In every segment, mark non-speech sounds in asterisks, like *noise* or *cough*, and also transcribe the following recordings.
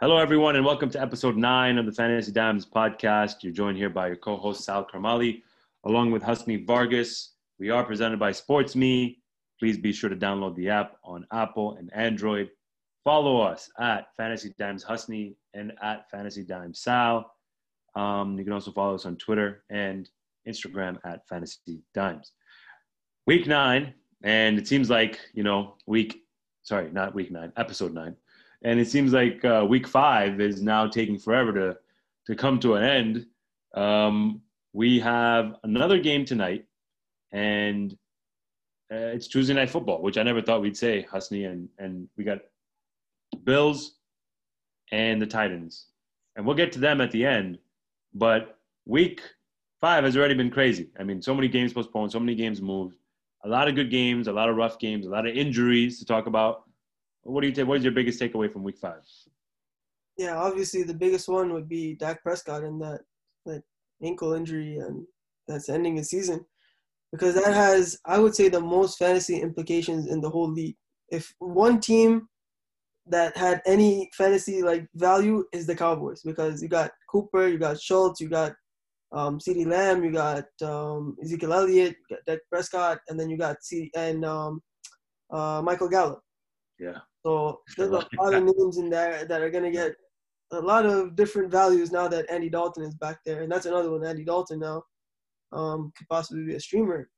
Hello, everyone, and welcome to episode nine of the Fantasy Dimes podcast. You're joined here by your co host, Sal Karmali, along with Husni Vargas. We are presented by SportsMe. Please be sure to download the app on Apple and Android. Follow us at Fantasy Dimes Husni and at Fantasy Dimes Sal. Um, you can also follow us on Twitter and Instagram at Fantasy Dimes. Week nine, and it seems like, you know, week, sorry, not week nine, episode nine and it seems like uh, week five is now taking forever to to come to an end. Um, we have another game tonight, and uh, it's Tuesday night football, which I never thought we'd say, Husni, and and we got Bills and the Titans, and we'll get to them at the end. But week five has already been crazy. I mean, so many games postponed, so many games moved, a lot of good games, a lot of rough games, a lot of injuries to talk about. What do you take? What is your biggest takeaway from Week Five? Yeah, obviously the biggest one would be Dak Prescott and that that ankle injury and that's ending his season, because that has I would say the most fantasy implications in the whole league. If one team that had any fantasy like value is the Cowboys because you got Cooper, you got Schultz, you got um, CeeDee Lamb, you got um, Ezekiel Elliott, you got Dak Prescott, and then you got C and um, uh, Michael Gallup. Yeah. So *laughs* there's a lot of names in there that are gonna get a lot of different values now that Andy Dalton is back there, and that's another one. Andy Dalton now um, could possibly be a streamer.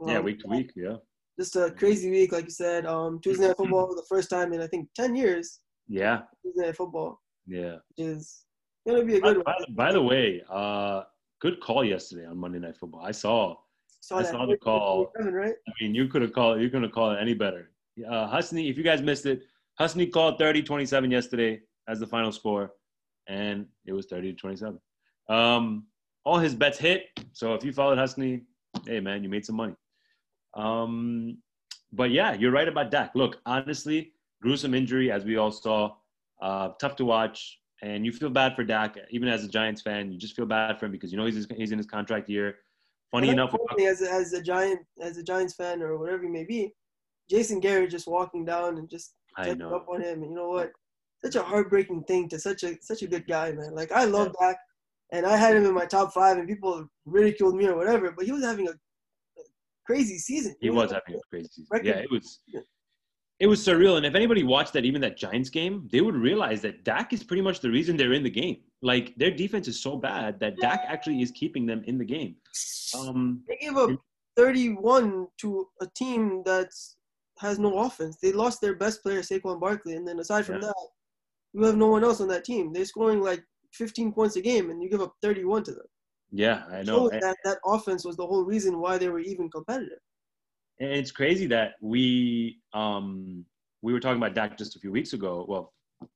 Um, yeah, week to week, yeah. Just a crazy week, like you said. Um, Tuesday night football for the first time in I think ten years. Yeah. Tuesday night football. Yeah. Which is gonna be a good by, one. By, by the way, uh, good call yesterday on Monday Night Football. I saw. Saw I saw the call. Right? I mean, you could have called. You couldn't have called it any better. Uh, Husni, if you guys missed it, Husni called 30-27 yesterday as the final score, and it was 30 to 27. Um, all his bets hit. So if you followed Husni, hey man, you made some money. Um, but yeah, you're right about Dak. Look, honestly, gruesome injury as we all saw. Uh, tough to watch, and you feel bad for Dak. Even as a Giants fan, you just feel bad for him because you know he's he's in his contract year. Funny enough, as as a Giant as a Giants fan or whatever you may be, Jason Garrett just walking down and just up on him. And you know what? Such a heartbreaking thing to such a such a good guy, man. Like I love yeah. Dak, and I had him in my top five, and people ridiculed me or whatever. But he was having a crazy season. He, he was, was having a crazy season. Record. Yeah, it was. It was surreal, and if anybody watched that, even that Giants game, they would realize that Dak is pretty much the reason they're in the game. Like their defense is so bad that Dak actually is keeping them in the game. Um, they gave up 31 to a team that's has no offense. They lost their best player, Saquon Barkley, and then aside from yeah. that, you have no one else on that team. They're scoring like 15 points a game, and you give up 31 to them. Yeah, I know. that that offense was the whole reason why they were even competitive. And it's crazy that we um we were talking about Dak just a few weeks ago. Well,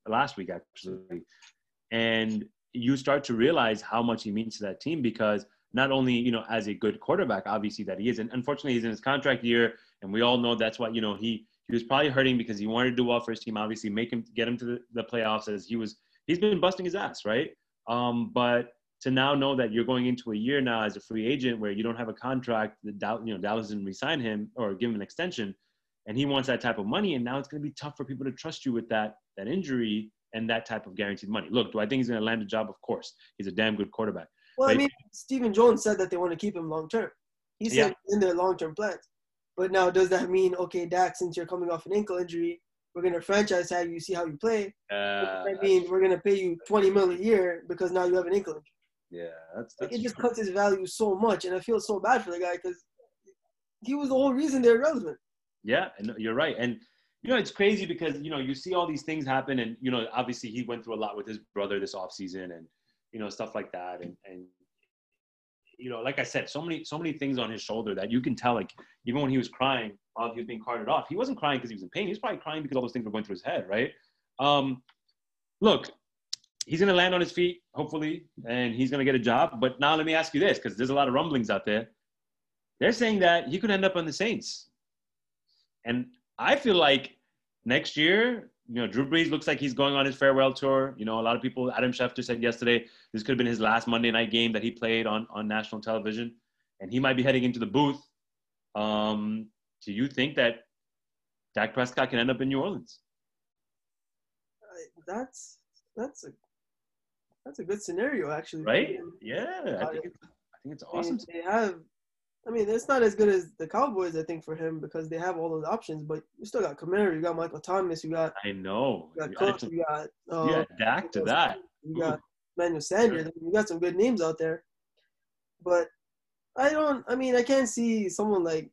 last week actually, and you start to realize how much he means to that team because not only you know as a good quarterback, obviously that he is, and unfortunately he's in his contract year and we all know that's why, you know he he was probably hurting because he wanted to do well for his team. Obviously, make him get him to the, the playoffs as he was he's been busting his ass, right? Um, but to now know that you're going into a year now as a free agent where you don't have a contract, that you know Dallas didn't resign him or give him an extension, and he wants that type of money, and now it's going to be tough for people to trust you with that that injury and that type of guaranteed money. Look, do I think he's going to land a job? Of course, he's a damn good quarterback. Well, but I mean, Stephen Jones said that they want to keep him long term. He said yeah. in their long term plans. But now, does that mean okay, Dak, since you're coming off an ankle injury, we're gonna franchise tag you, see how you play? Uh, I mean, we're gonna pay you 20 mil a year because now you have an ankle injury. Yeah, that's, that's like, it just cuts his value so much, and I feel so bad for the guy because he was the whole reason they're relevant. Yeah, and you're right, and you know it's crazy because you know you see all these things happen, and you know obviously he went through a lot with his brother this off season, and you know stuff like that, and and you know, like I said, so many so many things on his shoulder that you can tell. Like even when he was crying while he was being carted off, he wasn't crying because he was in pain. He was probably crying because all those things were going through his head, right? Um, look, he's going to land on his feet, hopefully, and he's going to get a job. But now let me ask you this, because there's a lot of rumblings out there. They're saying that he could end up on the Saints, and I feel like next year you know, Drew Brees looks like he's going on his farewell tour. You know, a lot of people, Adam Schefter said yesterday, this could have been his last Monday night game that he played on, on national television. And he might be heading into the booth. Um, do you think that Dak Prescott can end up in New Orleans? Uh, that's that's a that's a good scenario actually. Right? Yeah, I think it's, I think it's awesome. They have. I mean, it's not as good as the Cowboys, I think, for him because they have all those options. But you still got Kamara, you got Michael Thomas, you got. I know. You got Cook, you got. Uh, yeah, Dak to that. You got Manuel Sanders. You got some good names out there, but I don't. I mean, I can't see someone like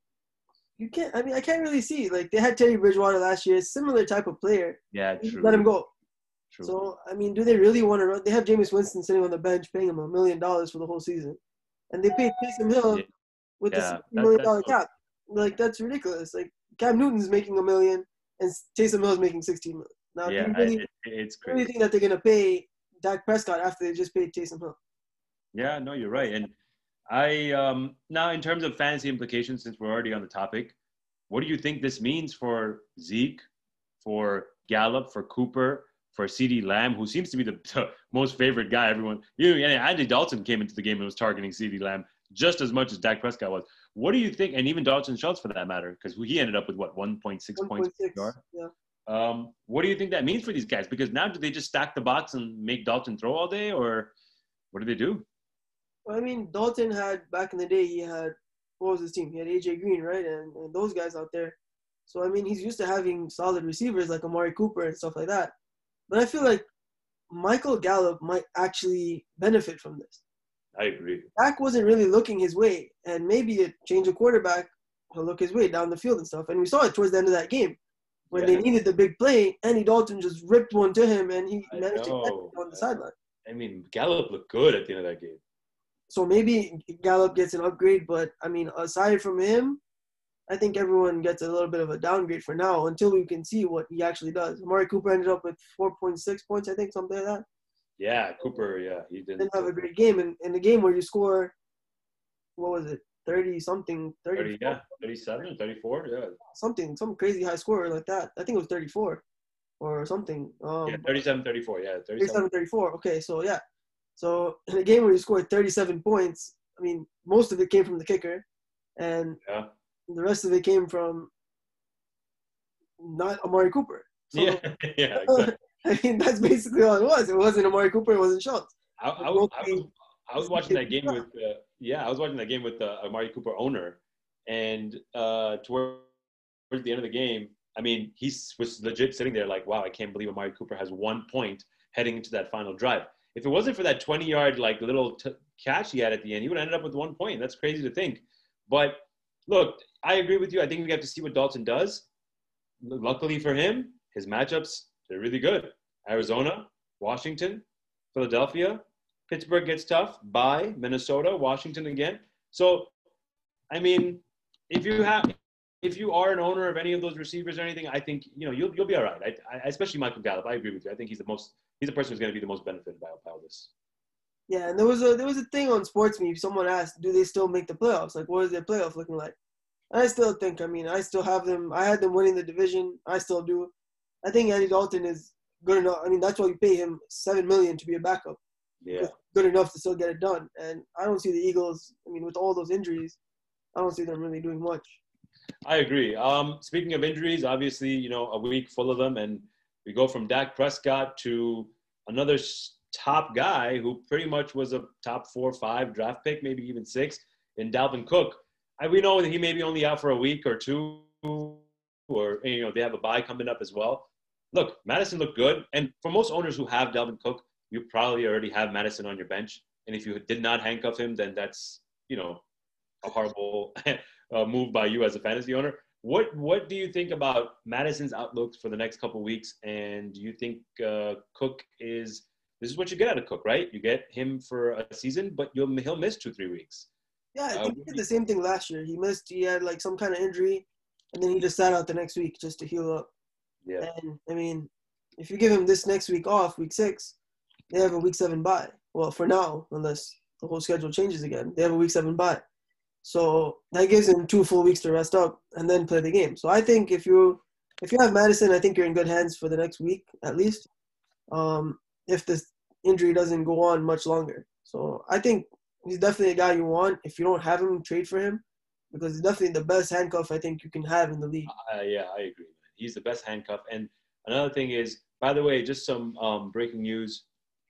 you can't. I mean, I can't really see like they had Teddy Bridgewater last year, similar type of player. Yeah, true. Let him go. True. So I mean, do they really want to run? They have Jameis Winston sitting on the bench, paying him a million dollars for the whole season, and they paid Taysom Hill yeah. With yeah, million dollar cap. Like that's ridiculous. Like Cam Newton's making a million, and Taysom Hill's making sixteen million. Now, yeah, really, it, it's crazy. Really think that they're gonna pay Dak Prescott after they just paid Taysom Hill? Yeah, no, you're right. And I um, now in terms of fantasy implications, since we're already on the topic, what do you think this means for Zeke, for Gallup, for Cooper, for CeeDee Lamb, who seems to be the, the *laughs* most favorite guy everyone. You know, Andy Dalton came into the game and was targeting CeeDee Lamb just as much as Dak Prescott was. What do you think? And even Dalton Schultz for that matter, because he ended up with what 1.6 points Yeah. Um, what do you think that means for these guys? Because now do they just stack the box and make Dalton throw all day, or what do they do? Well, I mean, Dalton had back in the day. He had what was his team? He had AJ Green, right, and, and those guys out there. So I mean, he's used to having solid receivers like Amari Cooper and stuff like that. But I feel like Michael Gallup might actually benefit from this. I agree. Dak wasn't really looking his way, and maybe a change of quarterback will look his way down the field and stuff. And we saw it towards the end of that game when yeah. they needed the big play. Andy Dalton just ripped one to him, and he I managed know. to get it on the sideline. I mean, Gallup looked good at the end of that game. So maybe Gallup gets an upgrade, but I mean, aside from him, I think everyone gets a little bit of a downgrade for now until we can see what he actually does. Amari Cooper ended up with 4.6 points, I think, something like that. Yeah, Cooper, yeah, he didn't, didn't have a great game. And in the game where you score, what was it, 30 something, 30, 30 yeah, 37, 34, yeah. Something, some crazy high score like that. I think it was 34 or something. Um, yeah, 37, 34, yeah. 37. 37, 34. Okay, so yeah. So in a game where you scored 37 points, I mean, most of it came from the kicker. And yeah the rest of it came from not Amari Cooper. So, *laughs* yeah, yeah, *laughs* exactly. *laughs* I mean, that's basically all it was. It wasn't Amari Cooper. It wasn't Schultz. I, I, I, was, I was watching that game *laughs* with, uh, yeah, I was watching that game with the Amari Cooper owner, and uh, towards the end of the game, I mean, he was legit sitting there like, wow, I can't believe Amari Cooper has one point heading into that final drive. If it wasn't for that 20 yard like little t- catch he had at the end, he would have ended up with one point. That's crazy to think. But look, I agree with you. I think we have to see what Dalton does. Luckily for him, his matchups, they're really good. Arizona, Washington, Philadelphia, Pittsburgh gets tough. By Minnesota, Washington again. So, I mean, if you have, if you are an owner of any of those receivers or anything, I think you know you'll you'll be all right. I, I, especially Michael Gallup. I agree with you. I think he's the most he's the person who's going to be the most benefited by, by this. Yeah, and there was a there was a thing on Sportsme. Someone asked, "Do they still make the playoffs? Like, what is their playoff looking like?" And I still think. I mean, I still have them. I had them winning the division. I still do. I think Andy Dalton is good enough. I mean, that's why you pay him seven million to be a backup. Yeah, good enough to still get it done. And I don't see the Eagles. I mean, with all those injuries, I don't see them really doing much. I agree. Um, speaking of injuries, obviously, you know, a week full of them, and we go from Dak Prescott to another top guy who pretty much was a top four, five draft pick, maybe even six, in Dalvin Cook. I, we know that he may be only out for a week or two, or you know they have a bye coming up as well. Look, Mattison looked good, and for most owners who have Dalvin Cook, you probably already have Mattison on your bench. And if you did not handcuff him, then that's you know a horrible *laughs* uh, move by you as a fantasy owner. What what do you think about Mattison's outlook for the next couple weeks? And do you think uh, Cook is this is what you get out of Cook, right? You get him for a season, but you'll he'll miss two three weeks. Yeah, I uh, think uh, he did the same thing last year. He missed. He had like some kind of injury, and then he just sat out the next week just to heal up. Yeah. And I mean, if you give him this next week off, week six, they have a week seven bye. Well, for now, unless the whole schedule changes again, they have a week seven bye. So that gives him two full weeks to rest up and then play the game. So I think if you if you have Mattison, I think you're in good hands for the next week at least. Um, if this injury doesn't go on much longer. So I think he's definitely a guy you want. If you don't have him, trade for him because he's definitely the best handcuff I think you can have in the league. Uh, yeah, I agree. He's the best handcuff. And another thing is By the way, just some um, breaking news.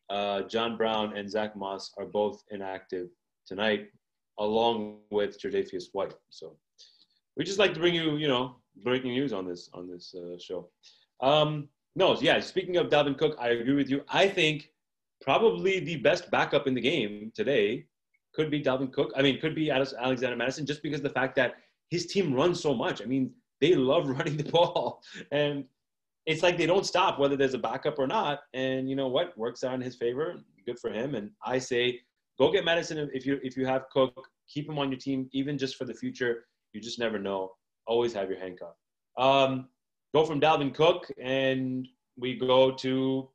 Uh, John Brown and Zach Moss are both inactive tonight, along with Tre'Davious White. So we just like to bring you, you know, breaking news on this on this uh, show. Um, no, yeah. Speaking of Dalvin Cook, I agree with you. I think probably the best backup in the game today could be Dalvin Cook. I mean, could be Alexander Mattison, just because the fact that his team runs so much. I mean, they love *laughs* running the ball, and it's like they don't stop whether there's a backup or not. And you know what? Works out in his favor. Good for him. And I say, go get Mattison if you if you have Cook. Keep him on your team, even just for the future. You just never know. Always have your handcuff. Um, go from Dalvin Cook, and we go to,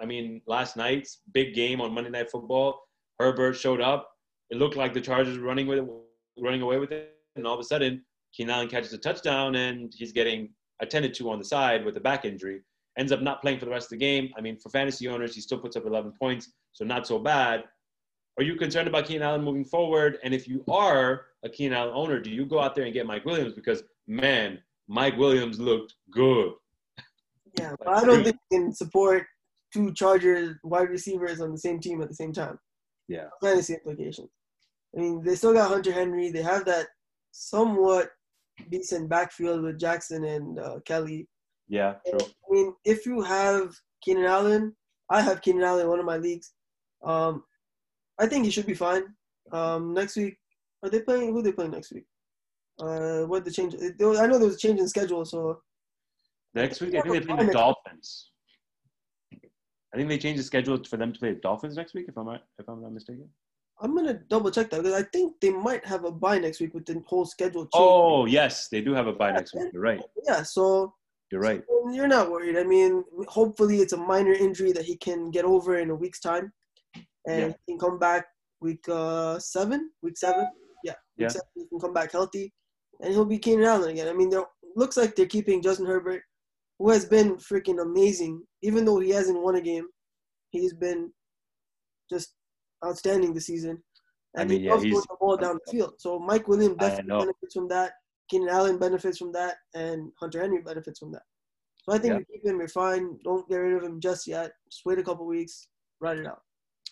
I mean, last night's big game on Monday Night Football. Herbert showed up. It looked like the Chargers were running with it, running away with it, and all of a sudden, Keenan Allen catches a touchdown, and he's getting attended to on the side with a back injury. Ends up not playing for the rest of the game. I mean, for fantasy owners, he still puts up 11 points, so not so bad. Are you concerned about Keenan Allen moving forward? And if you are a Keenan Allen owner, do you go out there and get Mike Williams? Because man, Mike Williams looked good. Yeah, *laughs* but I don't think you can support two Chargers wide receivers on the same team at the same time. Yeah. Fantasy implications. I mean, they still got Hunter Henry. They have that somewhat decent backfield with Jackson and uh, Kelley. Yeah, true. I mean, if you have Keenan Allen, I have Keenan Allen in one of my leagues. Um, I think he should be fine. Um, next week, are they playing? Who are they playing next week? Uh, what the change? I know there was a change in schedule, so. Next week, I think they play the Dolphins. I think they changed the schedule for them to play the Dolphins next week, if I'm not, if I'm not mistaken. I'm gonna double check that because I think they might have a bye next week with the whole schedule change. Oh yes, they do have a bye next week. You're right. Yeah, so you're right. So you're not worried. I mean, hopefully it's a minor injury that he can get over in a week's time, and yeah. he can come back week uh, seven, week seven. Yeah, week yeah. Seven, he can come back healthy, and he'll be Keenan Allen again. I mean, it looks like they're keeping Justin Herbert, who has been freaking amazing. Even though he hasn't won a game, he's been just outstanding this season. And I mean, he yeah, loves he's the ball down the field. So Mike Williams definitely benefits from that. Keenan Allen benefits from that, and Hunter Henry benefits from that. So I think yeah. you keep him, you're fine. Don't get rid of him just yet. Just wait a couple weeks, ride it out.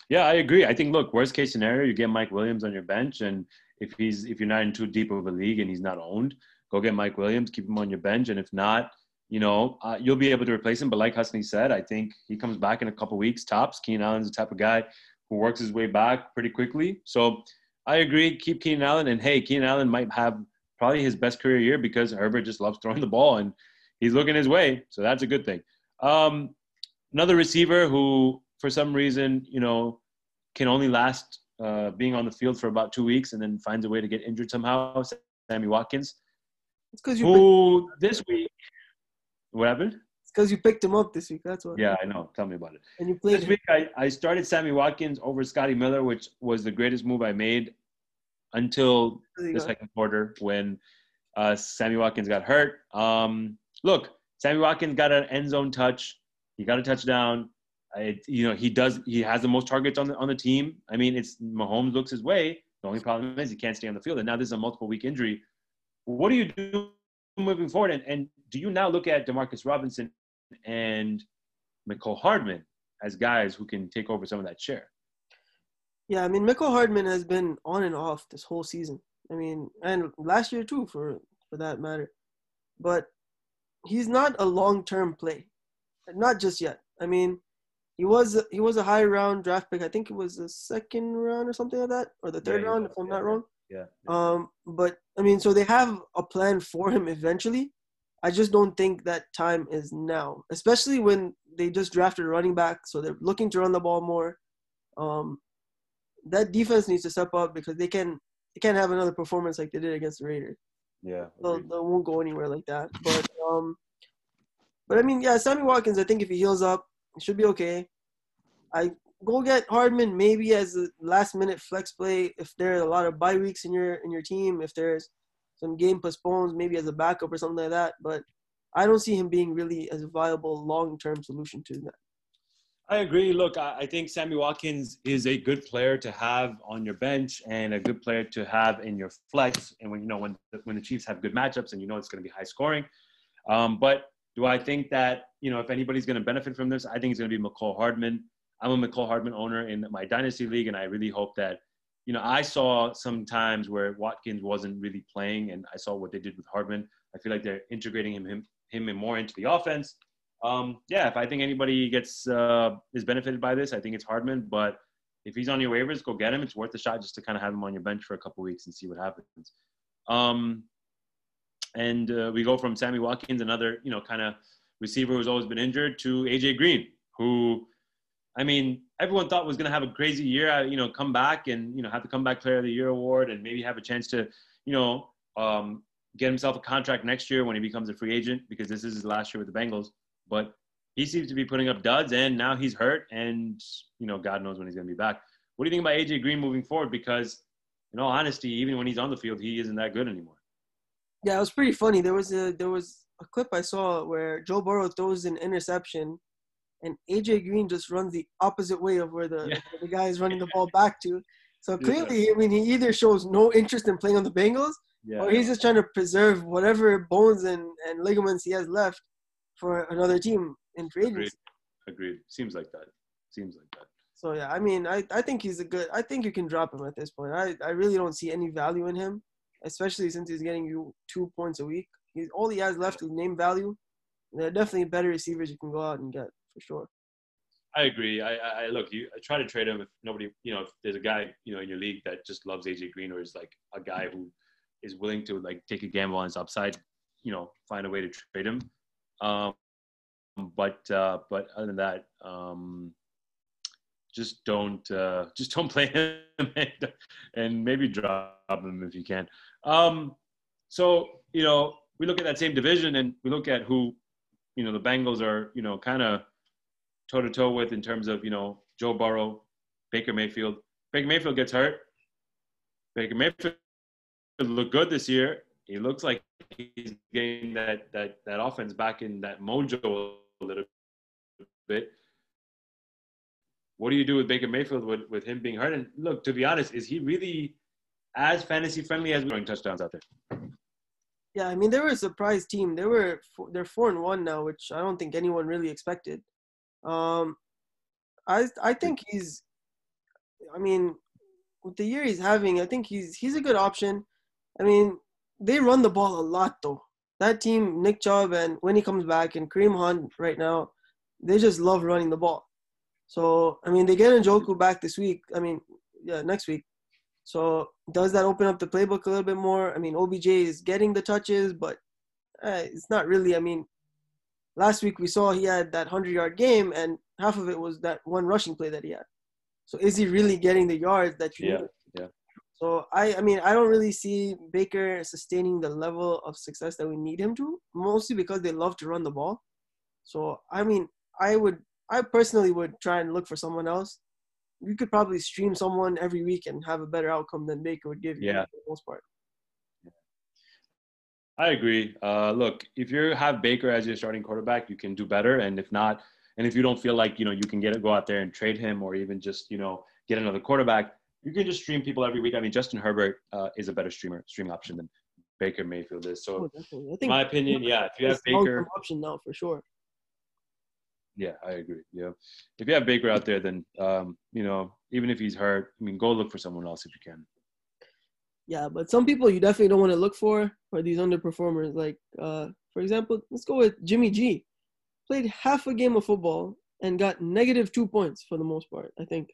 Yeah, I agree. I think look, worst case scenario, you get Mike Williams on your bench, and if he's if you're not in too deep of a league and he's not owned, go get Mike Williams, keep him on your bench, and if not, you know, uh, you'll be able to replace him. But like Husni said, I think he comes back in a couple weeks tops. Keenan Allen's the type of guy who works his way back pretty quickly. So I agree. Keep Keenan Allen, and hey, Keenan Allen might have probably his best career year because Herbert just loves throwing the ball and he's looking his way. So that's a good thing. Um, another receiver who, for some reason, you know, can only last uh, being on the field for about two weeks and then finds a way to get injured somehow. Sammy Watkins. It's because you. Who this week? What happened? Because you picked him up this week. That's why. Yeah, I know. Tell me about it. And you played this week. I, I started Sammy Watkins over Scotty Miller, which was the greatest move I made until the second quarter when uh, Sammy Watkins got hurt. Um, look, Sammy Watkins got an end zone touch. He got a touchdown. I, you know, he does. He has the most targets on the on the team. I mean, it's Mahomes looks his way. The only problem is he can't stay on the field, and now this is a multiple week injury. What do you do moving forward? And, and do you now look at Demarcus Robinson and Mecole Hardman as guys who can take over some of that share. Yeah, I mean Mecole Hardman has been on and off this whole season. I mean, and last year too, for for that matter. But he's not a long term play, not just yet. I mean, he was he was a high round draft pick. I think it was the second round or something like that, or the third yeah, round, if I'm yeah, not wrong. Yeah. Um, but I mean, so they have a plan for him eventually. I just don't think that time is now, especially when they just drafted a running back, so they're looking to run the ball more. Um, that defense needs to step up because they can they can't have another performance like they did against the Raiders. Yeah, they, they won't go anywhere like that. But um, but I mean, yeah, Sammy Watkins. I think if he heals up, it should be okay. I go get Hardman maybe as a last minute flex play if there are a lot of bye weeks in your in your team. If there's some game postpones, maybe as a backup or something like that. But I don't see him being really as a viable long term solution to that. I agree. Look, I think Sammy Watkins is a good player to have on your bench and a good player to have in your flex. And when you know when when the Chiefs have good matchups and you know it's going to be high scoring, um, but Do I think that, you know, if anybody's going to benefit from this, I think it's going to be Mecole Hardman. I'm a Mecole Hardman owner in my dynasty league, and I really hope that, you know, I saw some times where Watkins wasn't really playing, and I saw what they did with Hardman. I feel like they're integrating him him him more into the offense. Um, yeah, if I think anybody gets uh, is benefited by this, I think it's Hardman. But if he's on your waivers, go get him. It's worth a shot just to kind of have him on your bench for a couple weeks and see what happens. Um, and uh, we go from Sammy Watkins, another you know kind of receiver who's always been injured, to AJ Green, who, I mean, everyone thought was going to have a crazy year. Uh, you know, come back and you know have the comeback player of the year award, and maybe have a chance to you know um, get himself a contract next year when he becomes a free agent because this is his last year with the Bengals. But he seems to be putting up duds, and now he's hurt, and you know God knows when he's going to be back. What do you think about AJ Green moving forward? Because in all honesty, even when he's on the field, he isn't that good anymore. Yeah, it was pretty funny. There was a there was a clip I saw where Joe Burrow throws an interception, and AJ Green just runs the opposite way of where the yeah. the guy is running the *laughs* ball back to. So clearly. I mean, he either shows no interest in playing on the Bengals, yeah. or he's just trying to preserve whatever bones and, and ligaments he has left for another team in free agency. Agreed. Agreed. Seems like that. Seems like that. So yeah, I mean, I, I think he's a good. I think you can drop him at this point. I, I really don't see any value in him, especially since he's getting you two points a week. He's all he has left is name value. There are definitely better receivers you can go out and get for sure. I agree. I, I look. You I try to trade him if nobody. You know, if there's a guy you know in your league that just loves AJ Green or is like a guy who is willing to like take a gamble on his upside. You know, find a way to trade him. Um, but uh, but other than that, um, just don't uh, *laughs* just don't play him and, and, maybe drop him if you can. Um, so you know we look at that same division and we look at who you know the Bengals are you know kind of toe to toe with in terms of you know Joe Burrow, Baker Mayfield. Baker Mayfield gets hurt. Baker Mayfield looked good this year. He looks like he's getting that that that offense back in that mojo a little bit. What do you do with Baker Mayfield with, with him being hurt? And look, to be honest, is he really as fantasy friendly as throwing touchdowns out there? Yeah, I mean they were a surprise team. They were they're four and one now, which I don't think anyone really expected. Um, I I think he's, I mean, with the year he's having, I think he's he's a good option. I mean, they run the ball a lot though. That team, Nick Chubb and when he comes back and Kareem Hunt right now, they just love running the ball. So I mean, they get Njoku back this week. I mean, yeah, next week. So does that open up the playbook a little bit more? I mean, OBJ is getting the touches, but eh, it's not really. I mean, last week we saw he had that hundred yard game, and half of it was that one rushing play that he had. So is he really getting the yards that you yeah, need? Yeah. So I, I mean, I don't really see Baker sustaining the level of success that we need him to, mostly because they love to run the ball. So I mean, I would I personally would try and look for someone else. You could probably stream someone every week and have a better outcome than Baker would give you yeah. for the most part. I agree. Uh, look, if you have Baker as your starting quarterback, you can do better. And if not, and if you don't feel like you know you can get it, go out there and trade him, or even just you know get another quarterback, you can just stream people every week. I mean, Justin Herbert uh, is a better streamer streaming option than Baker Mayfield is. So, oh, in my opinion, yeah, if you have Baker, option now for sure. Yeah, I agree. Yeah, if you have Baker out there, then um, you know, even if he's hurt, I mean, go look for someone else if you can. Yeah, but some people you definitely don't want to look for are these underperformers. Like, uh, for example, let's go with Jimmy G. Played half a game of football and got negative two points for the most part. I think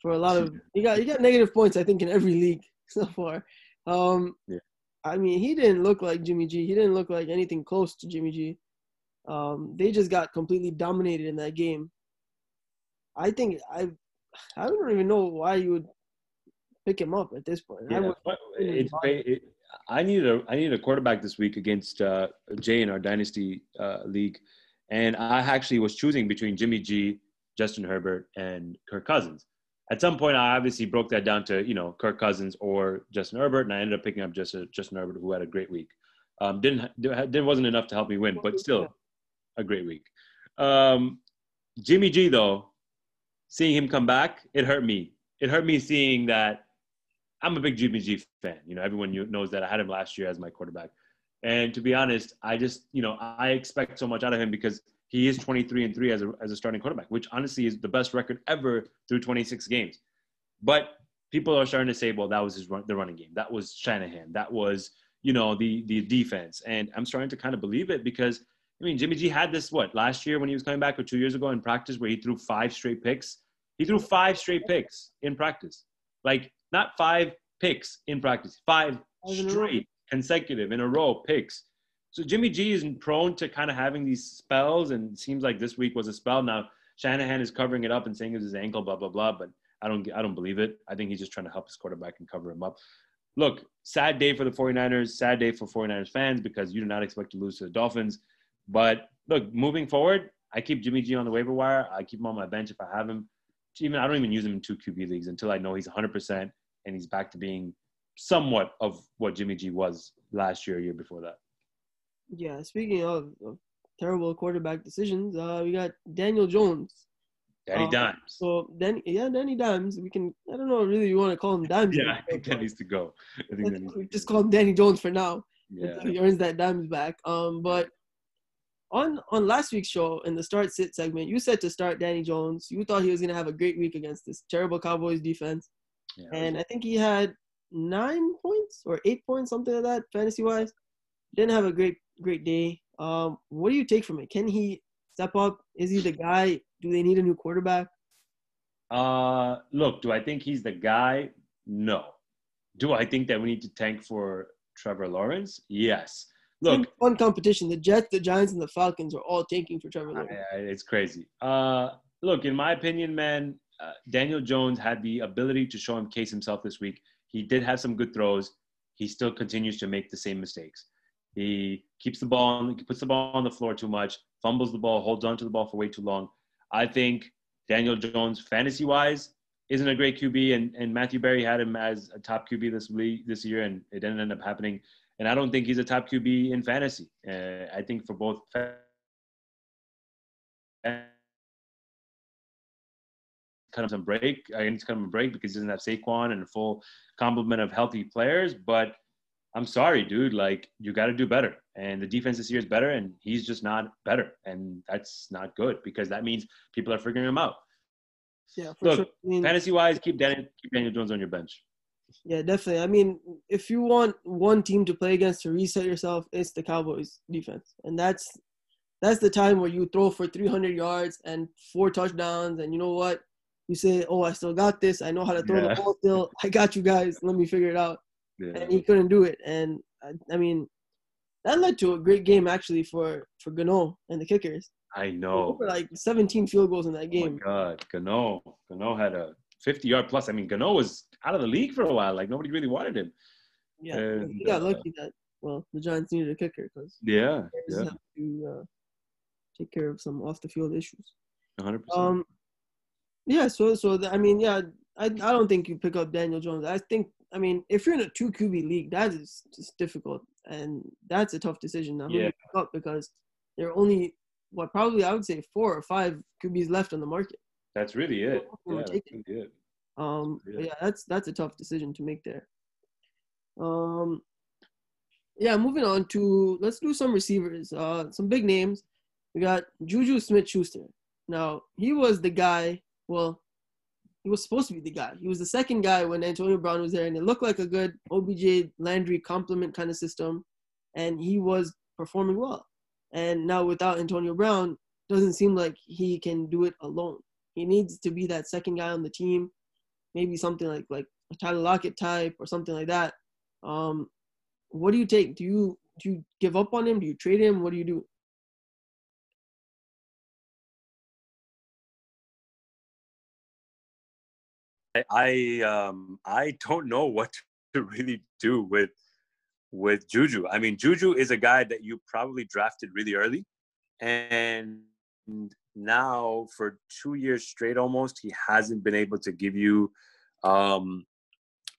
for a lot of *laughs* you got you got negative points. I think in every league *laughs* so far. Um, yeah. I mean, he didn't look like Jimmy G. He didn't look like anything close to Jimmy G. Um, they just got completely dominated in that game. I think I, I don't even know why you would pick him up at this point. Yeah, I, it's, it, I need a I need a quarterback this week against uh, Jay in our dynasty uh, league, and I actually was choosing between Jimmy G, Justin Herbert, and Kirk Cousins. At some point, I obviously broke that down to you know Kirk Cousins or Justin Herbert, and I ended up picking up just Justin Herbert, who had a great week. Um, didn't there wasn't enough to help me win, but still a great week. Um, Jimmy G, though, seeing him come back, it hurt me. It hurt me seeing that I'm a big Jimmy G fan. You know, everyone knows that I had him last year as my quarterback. And to be honest, I just, you know, I expect so much out of him because he is 23 and 3 as a, as a starting quarterback, which honestly is the best record ever through 26 games. But people are starting to say, well, that was his run, the running game. That was Shanahan. That was, you know, the the defense. And I'm starting to kind of believe it because I mean, Jimmy G had this what last year when he was coming back or two years ago in practice where he threw five straight picks. He threw five straight picks in practice. Like not five picks in practice, five straight consecutive in a row picks. So Jimmy G is prone to kind of having these spells, and seems like this week was a spell. Now Shanahan is covering it up and saying it's his ankle, blah blah blah. But I don't, I don't believe it. I think he's just trying to help his quarterback and cover him up. Look, sad day for the 49ers, sad day for 49ers fans because you do not expect to lose to the Dolphins. But look, moving forward, I keep Jimmy G on the waiver wire. I keep him on my bench if I have him. Even I don't even use him in two QB leagues until I know he's 100% and he's back to being somewhat of what Jimmy G was last year, year before that. Yeah, speaking of, of terrible quarterback decisions, uh, we got Daniel Jones. Danny uh, Dimes. So Danny, yeah, Danny Dimes. We can. I don't know really. You want to call him Dimes? yeah, I think that needs to go. I think that needs *laughs* just call him Danny Jones for now. Yeah. He earns that Dimes back. Um, but on on last week's show in the start sit segment, you said to start Danny Jones. You thought he was gonna have a great week against this terrible Cowboys defense, yeah, and I think he had nine points or eight points, something like that, fantasy wise. Didn't have a great great day. Um, what do you take from it? Can he step up? Is he the guy? Do they need a new quarterback? Uh, look, do I think he's the guy? No. Do I think that we need to tank for Trevor Lawrence? Yes. Look, fun competition. The Jets, the Giants, and the Falcons are all tanking for Trevor Lawrence. It's crazy. Uh, look, in my opinion, man, uh, Daniel Jones had the ability to show him case himself this week. He did have some good throws. He still continues to make the same mistakes. He keeps the ball, on, puts the ball on the floor too much, fumbles the ball, holds on to the ball for way too long. I think Daniel Jones, fantasy wise, isn't a great QB, and, and Matthew Berry had him as a top QB this week, this year, and it didn't end up happening and I don't think he's a top QB in fantasy. Uh, I think for both kind of some break. I need to come a break because he doesn't have Saquon and a full complement of healthy players. But I'm sorry, dude. Like you got to do better. And the defense this year is better, and he's just not better, and that's not good because that means people are figuring him out. Yeah, Look, sure. I mean, fantasy wise, keep Daniel, keep Daniel Jones on your bench. Yeah, definitely. I mean, if you want one team to play against to reset yourself, it's the Cowboys defense, and that's that's the time where you throw for 300 yards and four touchdowns, and you know what? You say, "Oh, I still got this. I know how to throw yeah. the ball. Still, I got you guys. Let me figure it out." Yeah. And he couldn't do it, and I, I mean, that led to a great game actually for for Gano and the kickers. I know. Like 17 field goals in that game. Oh my God, Gano, Gano had a 50 yard plus. I mean, Gano was out of the league for a while. Like nobody really wanted him. Yeah, and, he got uh, lucky that well the Giants needed a kicker because yeah, yeah. have to uh, take care of some off the field issues. 100. Um, yeah. So so the, I mean yeah I I don't think you pick up Daniel Jones. I think I mean if you're in a two QB league that is just difficult and that's a tough decision now. Yeah. Up because there are only what probably I would say four or five QBs left on the market. That's really it. Yeah, that's really it. Um, yeah, that's that's a tough decision to make there. Um, yeah, moving on to let's do some receivers. Uh, some big names. We got Juju Smith-Schuster. Now he was the guy. Well, he was supposed to be the guy. He was the second guy when Antonio Brown was there, and it looked like a good OBJ Landry complement kind of system, and he was performing well. And now without Antonio Brown, doesn't seem like he can do it alone. He needs to be that second guy on the team maybe something like like a Tyler Lockett type or something like that. Um, what do you take? Do you do you give up on him? Do you trade him? What do you do? I um I don't know what *laughs* to really do with with Juju. I mean, Juju is a guy that you probably drafted really early, and now for two years straight almost he hasn't been able to give you um,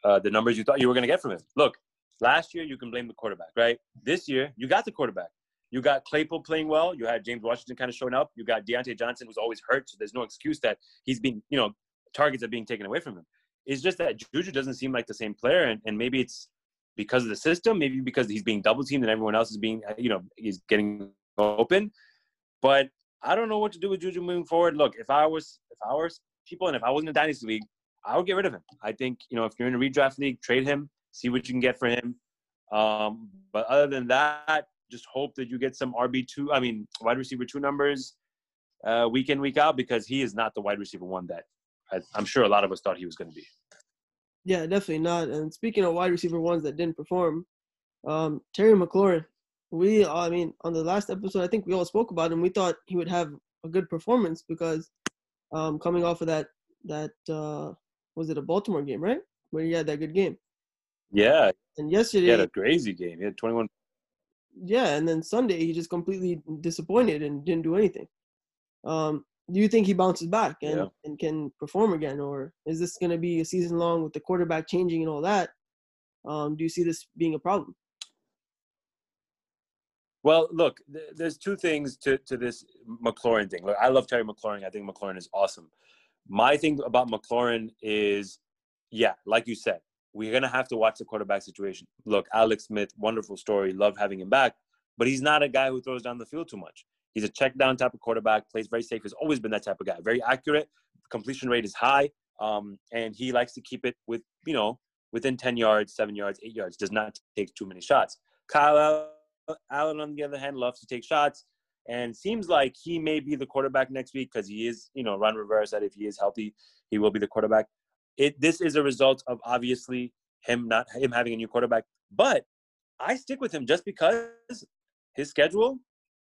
uh, the numbers you thought you were going to get from him look last year you can blame the quarterback right this year you got the quarterback you got Claypool playing well. You had James Washington kind of showing up. You got Diontae Johnson, who's always hurt, so there's no excuse that he's being, you know, targets are being taken away from him. It's just that Juju doesn't seem like the same player, and, and maybe it's because of the system, maybe because he's being double teamed and everyone else is being, you know, he's getting open. But I don't know what to do with Juju moving forward. Look, if I was if I was people and if I was in a dynasty league, I would get rid of him. I think you know if you're in a redraft league, trade him, see what you can get for him. Um, but other than that, just hope that you get some RB two. I mean, wide receiver two numbers uh, week in week out because he is not the wide receiver one that I, I'm sure a lot of us thought he was going to be. Yeah, definitely not. And speaking of wide receiver ones that didn't perform, um, Terry McLaurin. We, I mean, on the last episode, I think we all spoke about him. We thought he would have a good performance because um, coming off of that, that uh, was it a Baltimore game, right? Where he had that good game. Yeah. And yesterday, he had a crazy game. He had 21. Yeah, and then Sunday he just completely disappointed and didn't do anything. Um, do you think he bounces back and, yeah. and can perform again, or is this going to be a season long with the quarterback changing and all that? Um, do you see this being a problem? Well, look, th- there's two things to, to this McLaurin thing. Look, I love Terry McLaurin. I think McLaurin is awesome. My thing about McLaurin is, yeah, like you said, we're going to have to watch the quarterback situation. Look, Alex Smith, wonderful story. Love having him back. But he's not a guy who throws down the field too much. He's a check down type of quarterback, plays very safe, has always been that type of guy. Very accurate, completion rate is high, um, and he likes to keep it with, you know, within 10 yards, seven yards, eight yards, does not take too many shots. Kyle Allen, on the other hand, loves to take shots and seems like he may be the quarterback next week because he is, you know, Ron Rivera said if he is healthy, he will be the quarterback. It this is a result of obviously him not him having a new quarterback, but I stick with him just because his schedule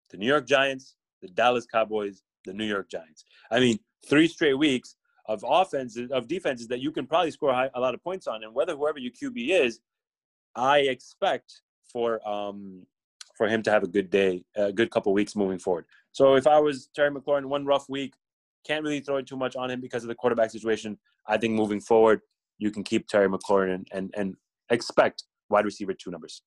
the New York Giants, the Dallas Cowboys, the New York Giants. I mean, three straight weeks of offenses of defenses that you can probably score high, a lot of points on, and whether whoever your QB is, I expect for um for him to have a good day, a good couple weeks moving forward. So if I was Terry McLaurin, one rough week, can't really throw too much on him because of the quarterback situation. I think moving forward, you can keep Terry McLaurin and and, and expect wide receiver two numbers.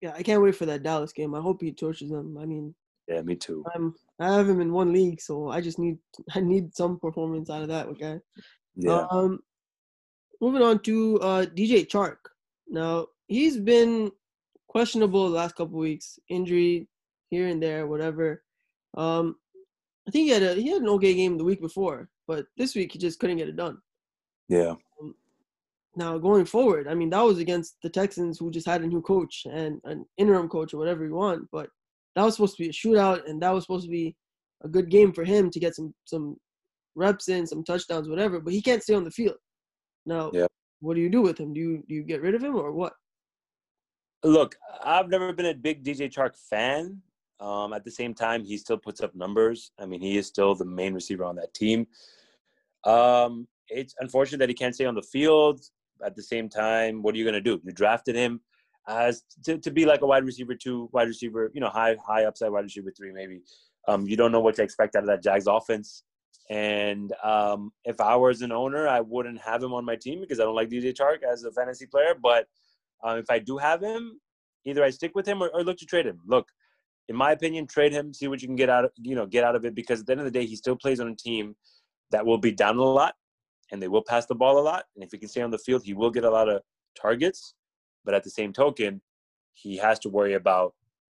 Yeah, I can't wait for that Dallas game. I hope he torches them. I mean, yeah, me too. I'm I have him in one league, so I just need *laughs* I need some performance out of that. Okay. Yeah. Um, moving on to uh, DJ Chark. Now he's been questionable the last couple weeks, injury here and there, whatever. Um, I think he had a he had an okay game the week before, but this week he just couldn't get it done. Yeah. Um, now going forward, I mean that was against the Texans who just had a new coach and an interim coach or whatever you want, but that was supposed to be a shootout, and that was supposed to be a good game for him to get some some reps in, some touchdowns, whatever. But he can't stay on the field. Now, yeah. what do you do with him? Do you do you get rid of him or what? Look, I've never been a big DJ Chark fan. Um, at the same time, he still puts up numbers. I mean, he is still the main receiver on that team. Um, it's unfortunate that he can't stay on the field. At the same time, what are you going to do? You drafted him as to, to be like a wide receiver two, wide receiver, you know, high high upside wide receiver three maybe. Um, you don't know what to expect out of that Jags offense. And um, if I was an owner, I wouldn't have him on my team because I don't like DJ Chark as a fantasy player. But um, if I do have him, either I stick with him or, or, look to trade him. Look, in my opinion, trade him, see what you can get out of you know get out of it because at the end of the day, he still plays on a team that will be down a lot and they will pass the ball a lot. And if he can stay on the field, he will get a lot of targets. But at the same token, he has to worry about,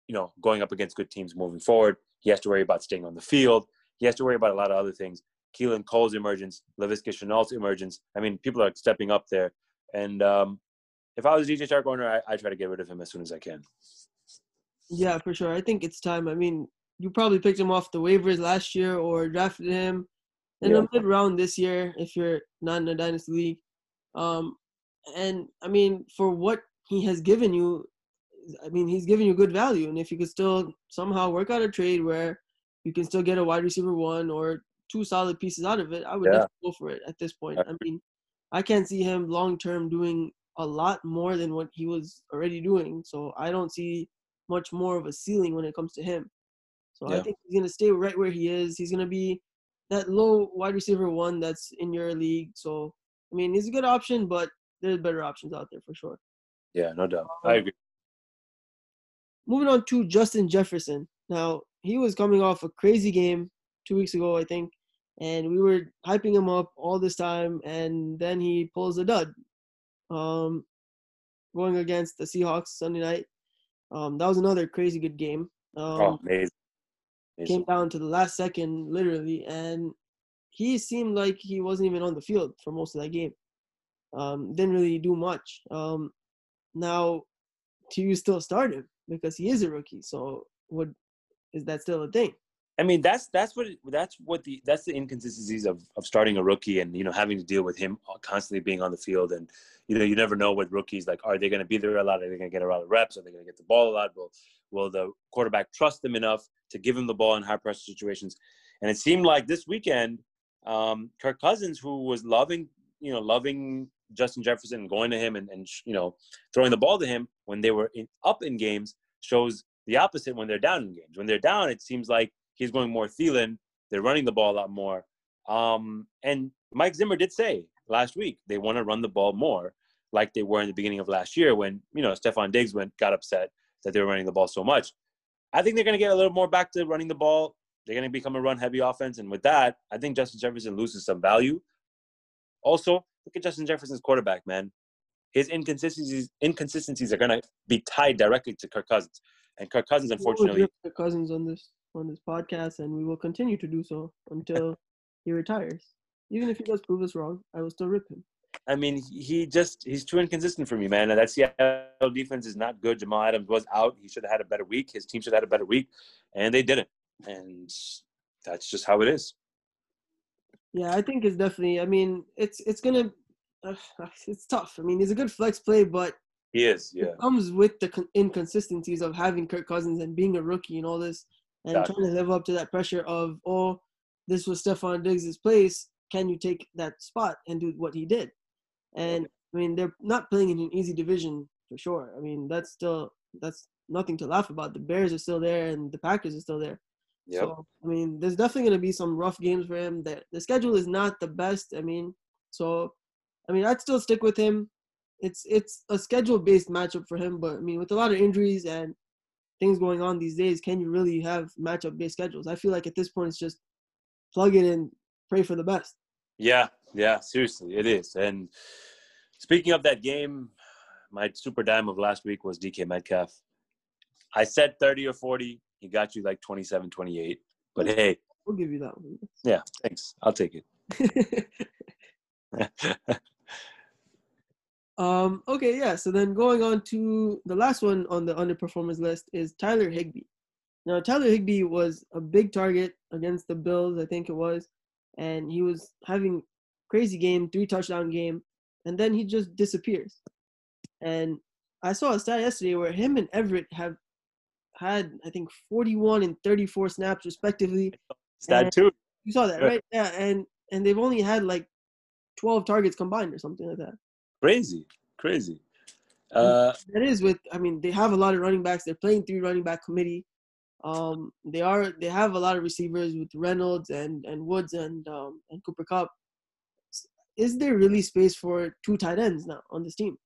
you know, going up against good teams moving forward. He has to worry about staying on the field. He has to worry about a lot of other things. Keelan Cole's emergence, Laviska Shenault's emergence. I mean, people are stepping up there. And um, if I was a DJ Chark owner, I, I try to get rid of him as soon as I can. Yeah, for sure. I think it's time. I mean, you probably picked him off the waivers last year or drafted him in yeah. the mid round this year if you're not in a dynasty league. Um, and I mean, for what he has given you, I mean, he's giving you good value. And if you could still somehow work out a trade where you can still get a wide receiver one or two solid pieces out of it, I would yeah. go for it at this point. I mean, I can't see him long term doing a lot more than what he was already doing. So I don't see much more of a ceiling when it comes to him. So yeah. I think he's gonna stay right where he is. He's gonna be that low wide receiver one that's in your league. So I mean, he's a good option, but there's better options out there for sure. Yeah, no doubt. I um, agree. Moving on to Justin Jefferson. Now, he was coming off a crazy game two weeks ago, I think, and we were hyping him up all this time, and then he pulls a dud. Um, going against the Seahawks Sunday night. Um, that was another crazy good game. Um, oh, amazing. amazing. Came down to the last second, literally, and he seemed like he wasn't even on the field for most of that game. Um, didn't really do much. Um, now, do you still start him because he is a rookie? So, what is that still a thing? I mean, that's that's what that's what the that's the inconsistencies of of starting a rookie and you know having to deal with him constantly being on the field and you know you never know with rookies like are they going to be there a lot? Are they going to get a lot of reps? Are they going to get the ball a lot? Will will the quarterback trust them enough to give him the ball in high pressure situations? And it seemed like this weekend, um, Kirk Cousins, who was loving you know loving Justin Jefferson, going to him and, and you know throwing the ball to him when they were in, up in games, shows the opposite when they're down in games. When they're down, it seems like he's going more Thielen. They're running the ball a lot more. Um, and Mike Zimmer did say last week they want to run the ball more, like they were in the beginning of last year when you know Stefon Diggs went got upset that they were running the ball so much. I think they're going to get a little more back to running the ball. They're going to become a run heavy offense, and with that, I think Justin Jefferson loses some value. Also, look at Justin Jefferson's quarterback, man. His inconsistencies inconsistencies are going to be tied directly to Kirk Cousins, and Kirk Cousins, unfortunately, Kirk Cousins on this on this podcast, and we will continue to do so until he retires. Even if he does prove us wrong, I will still rip him. I mean, he just he's too inconsistent for me, man. And that Seattle defense is not good. Jamal Adams was out. He should have had a better week. His team should have had a better week, and they didn't. And that's just how it is. Yeah, I think it's definitely. I mean, it's it's gonna. Uh, *sighs* it's tough. I mean, he's a good flex play, but he is. Yeah, it comes with the con- inconsistencies of having Kirk Cousins and being a rookie and all this and exactly. trying to live up to that pressure of, oh, this was Stefon Diggs' place. Can you take that spot and do what he did? And I mean, they're not playing in an easy division for sure. I mean, that's still that's nothing to laugh about. The Bears are still there, and the Packers are still there. Yep. So I mean, there's definitely going to be some rough games for him. That the schedule is not the best. I mean, so I mean, I'd still stick with him. It's it's a schedule based matchup for him, but I mean, with a lot of injuries and things going on these days, can you really have matchup based schedules? I feel like at this point it's just plug it in, pray for the best. Yeah, yeah, seriously, it is. And speaking of that game, my super dime of last week was DK Metcalf. I said 30 or 40. He got you like 27, 28. But hey, we'll give you that one. Yeah, thanks. I'll take it. *laughs* Um, okay, yeah. So then going on to the last one on the underperformers list is Tyler Higbee. Now Tyler Higbee was a big target against the Bills, I think it was, and he was having crazy game, three touchdown game, and then he just disappears. And I saw a stat yesterday where him and Everett have had I think 41 and 34 snaps respectively. Stat too. You saw that, right? Yeah, and and they've only had like 12 targets combined or something like that. Crazy, crazy. Uh, that is with. I mean, they have a lot of running backs. They're playing three running back committee. Um, they are. They have a lot of receivers with Reynolds and and Woods and um, and Cooper Kupp. Is there really space for two tight ends now on this team?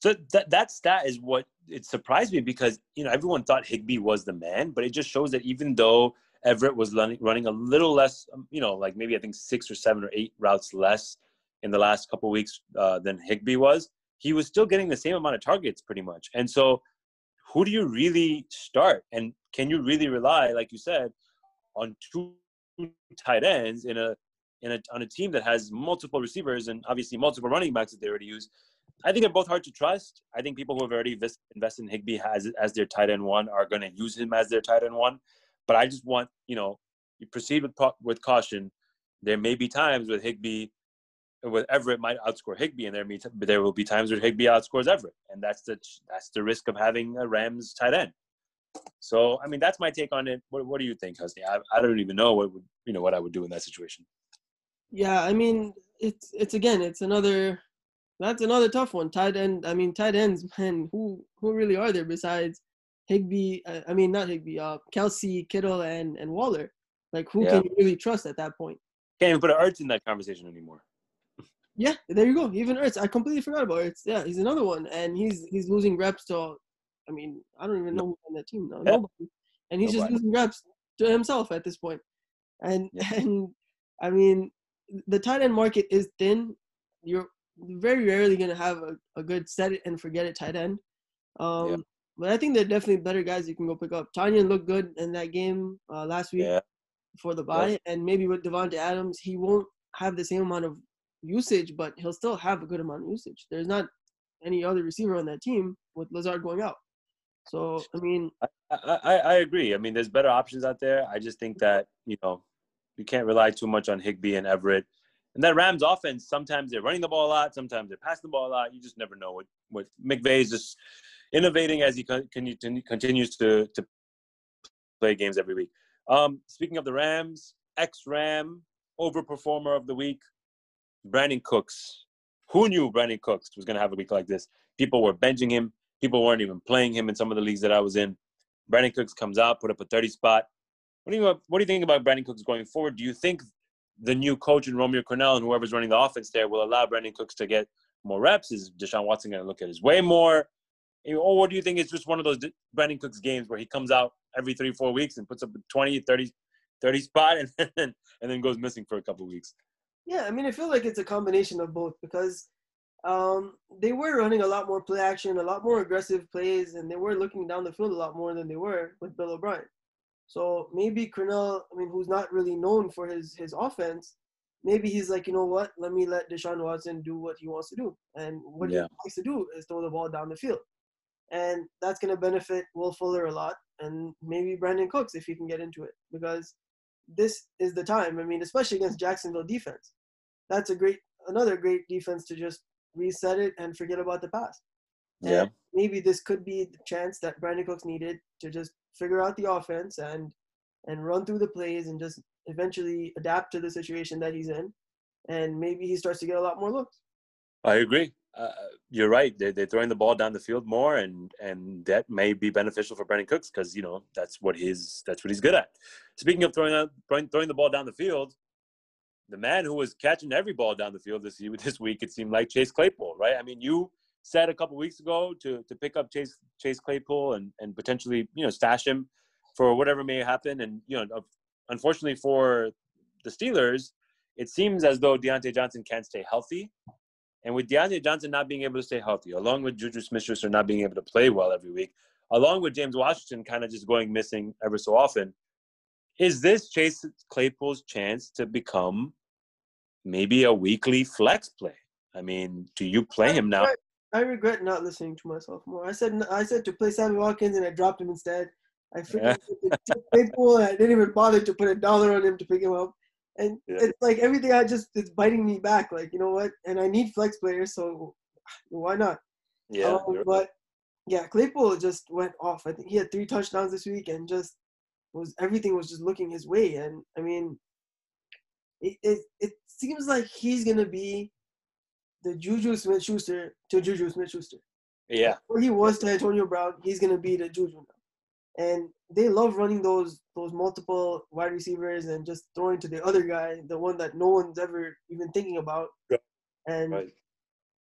So that that stat is what it surprised me because you know everyone thought Higbee was the man, but it just shows that even though Everett was running, running a little less, um, you know, like maybe I think six or seven or eight routes less in the last couple weeks uh, than Higbee was, he was still getting the same amount of targets pretty much. And so, who do you really start? And can you really rely, like you said, on two tight ends in a in a on a team that has multiple receivers and obviously multiple running backs that they already use? I think they're both hard to trust. I think people who have already invested in Higbee as as their tight end one are going to use him as their tight end one. But I just want you know you proceed with with caution. There may be times with Higbee, with Everett might outscore Higbee, and there be there will be times where Higbee outscores Everett, and that's the that's the risk of having a Rams tight end. So, I mean, that's my take on it. What, what do you think, Husni? I, I don't even know what would you know what I would do in that situation. Yeah, I mean, it's it's again, it's another that's another tough one. Tight end. I mean, tight ends, *laughs* man. Who who really are there besides Higbee? Uh, I mean, not Higbee. Uh, Kelce, Kittle, and and Waller. Like, who yeah. can you really trust at that point? Can't even put Ertz in that conversation anymore. Yeah, there you go. Even Ertz, I completely forgot about Ertz. Yeah, he's another one, and he's he's losing reps to. I mean, I don't even know who's on that team now. Nobody. And he's Nobody. just losing reps to himself at this point. And yeah. *laughs* and I mean, the tight end market is thin. You're very rarely gonna have a, a good set it and forget it tight end. Um, Yeah. but I think they're definitely better guys you can go pick up. Tonyan looked good in that game uh, last week Yeah. for the bye, and maybe with Davante Adams, he won't have the same amount of usage, but he'll still have a good amount of usage. There's not any other receiver on that team with Lazard going out. So I mean, I, I, I agree. I mean, there's better options out there. I just think that, you know, you can't rely too much on Higbee and Everett. And that Rams offense, sometimes they're running the ball a lot, sometimes they're passing the ball a lot. You just never know what, what McVay is just innovating as he con- con- continues to, to play games every week. Um, speaking of the Rams, ex Ram overperformer of the week, Brandin Cooks. Who knew Brandin Cooks was going to have a week like this? People were benching him. People weren't even playing him in some of the leagues that I was in. Brandin Cooks comes out, put up a 30 spot. What do you what do you think about Brandin Cooks going forward? Do you think the new coach and Romeo Crennel and whoever's running the offense there will allow Brandin Cooks to get more reps? Is Deshaun Watson going to look at his way more? Or what do you think it's just one of those Brandin Cooks games where he comes out every three, four weeks and puts up a 20, 30, 30 spot and *laughs* then, and then goes missing for a couple weeks? Yeah, I mean, I feel like it's a combination of both because um, they were running a lot more play action, a lot more aggressive plays, and they were looking down the field a lot more than they were with Bill O'Brien. So maybe Crennel, I mean, who's not really known for his his offense, maybe he's like, you know what? Let me let Deshaun Watson do what he wants to do, and what Yeah. he likes to do is throw the ball down the field, and that's going to benefit Will Fuller a lot, and maybe Brandin Cooks if he can get into it, because this is the time. I mean, especially against Jacksonville defense, that's a great another great defense to just reset it and forget about the past. And Yeah. maybe this could be the chance that Brandin Cooks needed to just figure out the offense and and run through the plays and just eventually adapt to the situation that he's in. And maybe he starts to get a lot more looks. I agree. Uh, you're right. They're, they're throwing the ball down the field more, and and that may be beneficial for Brandin Cooks because you know that's what his that's what he's good at. Speaking of throwing out throwing, the ball down the field, the man who was catching every ball down the field this this week, it seemed like Chase Claypool, right? I mean, you said a couple weeks ago to to pick up Chase Chase Claypool and and potentially you know stash him for whatever may happen, and you know, unfortunately for the Steelers, it seems as though Diontae Johnson can't stay healthy. And with Diontae Johnson not being able to stay healthy, along with Juju Smith-Schuster not being able to play well every week, along with James Washington kind of just going missing ever so often, is this Chase Claypool's chance to become maybe a weekly flex play? I mean, do you play him now? I regret not listening to myself more. I said I said to play Sammy Watkins and I dropped him instead. I freaking Claypool and I didn't even bother to put a dollar on him to pick him up. And Yeah. it's like everything I just it's biting me back. Like you know what? And I need flex players, so why not? Yeah, Um, but yeah, Claypool just went off. I think he had three touchdowns this week, and just was everything was just looking his way. And I mean, it it, it seems like he's gonna be the Juju Smith Schuster to Juju Smith Schuster. yeah, Where he was to Antonio Brown, he's gonna be the Juju now. And they love running those those multiple wide receivers and just throwing to the other guy, the one that no one's ever even thinking about. Yeah. And right.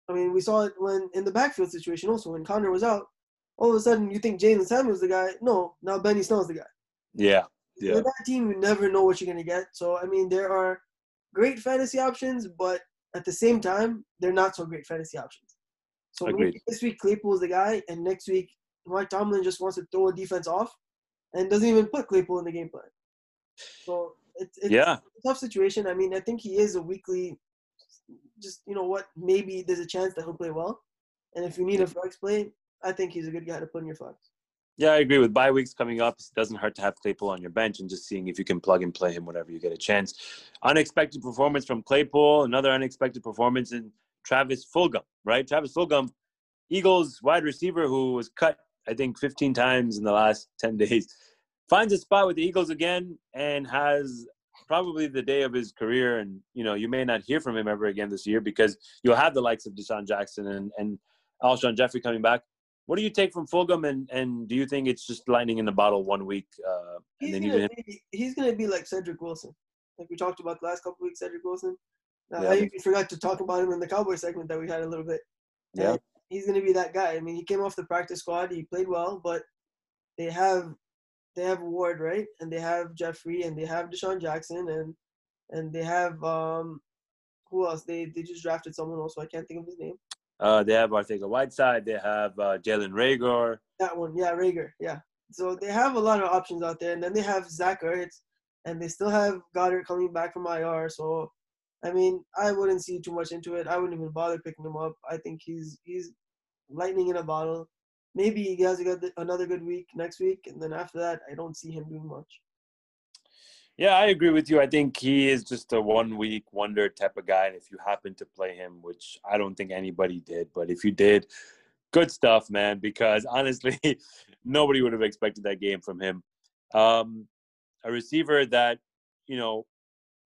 I mean, we saw it when in the backfield situation also when Conner was out. All of a sudden, you think Jaylen Samuel's the guy. No, now Benny Snell's the guy. Yeah, yeah, With that team, you never know what you're gonna get. So I mean, there are great fantasy options, but at the same time, they're not so great fantasy options. So maybe this week Claypool's the guy, and next week Mike Tomlin just wants to throw a defense off, and doesn't even put Claypool in the game plan. So it's, it's yeah. a tough situation. I mean, I think he is a weekly. Just you know what, maybe there's a chance that he'll play well, and if you need a flex play, I think he's a good guy to put in your flex. Yeah, I agree. With bye weeks coming up, it doesn't hurt to have Claypool on your bench and just seeing if you can plug and play him whenever you get a chance. Unexpected performance from Claypool. Another unexpected performance in Travis Fulgham, right? Travis Fulgham, Eagles wide receiver who was cut, I think, 15 times in the last *laughs* 10 days, finds a spot with the Eagles again and has probably the day of his career. And, you know, you may not hear from him ever again this year because you'll have the likes of DeSean Jackson and, and Alshon Jeffery coming back. What do you take from Fulgham, and, and do you think it's just lightning in the bottle one week, uh, and He's then gonna even be he's gonna be like Cedric Wilson, like we talked about the last couple weeks. Cedric Wilson. Now, Yeah. I even forgot to talk about him in the Cowboy segment that we had a little bit. Yeah. And he's gonna be that guy. I mean, he came off the practice squad. He played well, but they have they have Ward right, and they have Jeffery, and they have DeSean Jackson, and and they have um who else? They they just drafted someone else, so I can't think of his name. Uh, they have Arcega-Whiteside. They have uh, Jalen Reagor. That one, yeah, Reagor, yeah. So they have a lot of options out there, and then they have Zach Ertz, and they still have Goedert coming back from IR. So, I mean, I wouldn't see too much into it. I wouldn't even bother picking him up. I think he's he's lightning in a bottle. Maybe he has another good week next week, and then after that, I don't see him doing much. Yeah, I agree with you. I think he is just a one week wonder type of guy. And if you happen to play him, which I don't think anybody did, but if you did, good stuff, man, because *laughs* honestly, nobody would have expected that game from him. Um, a receiver that, you know,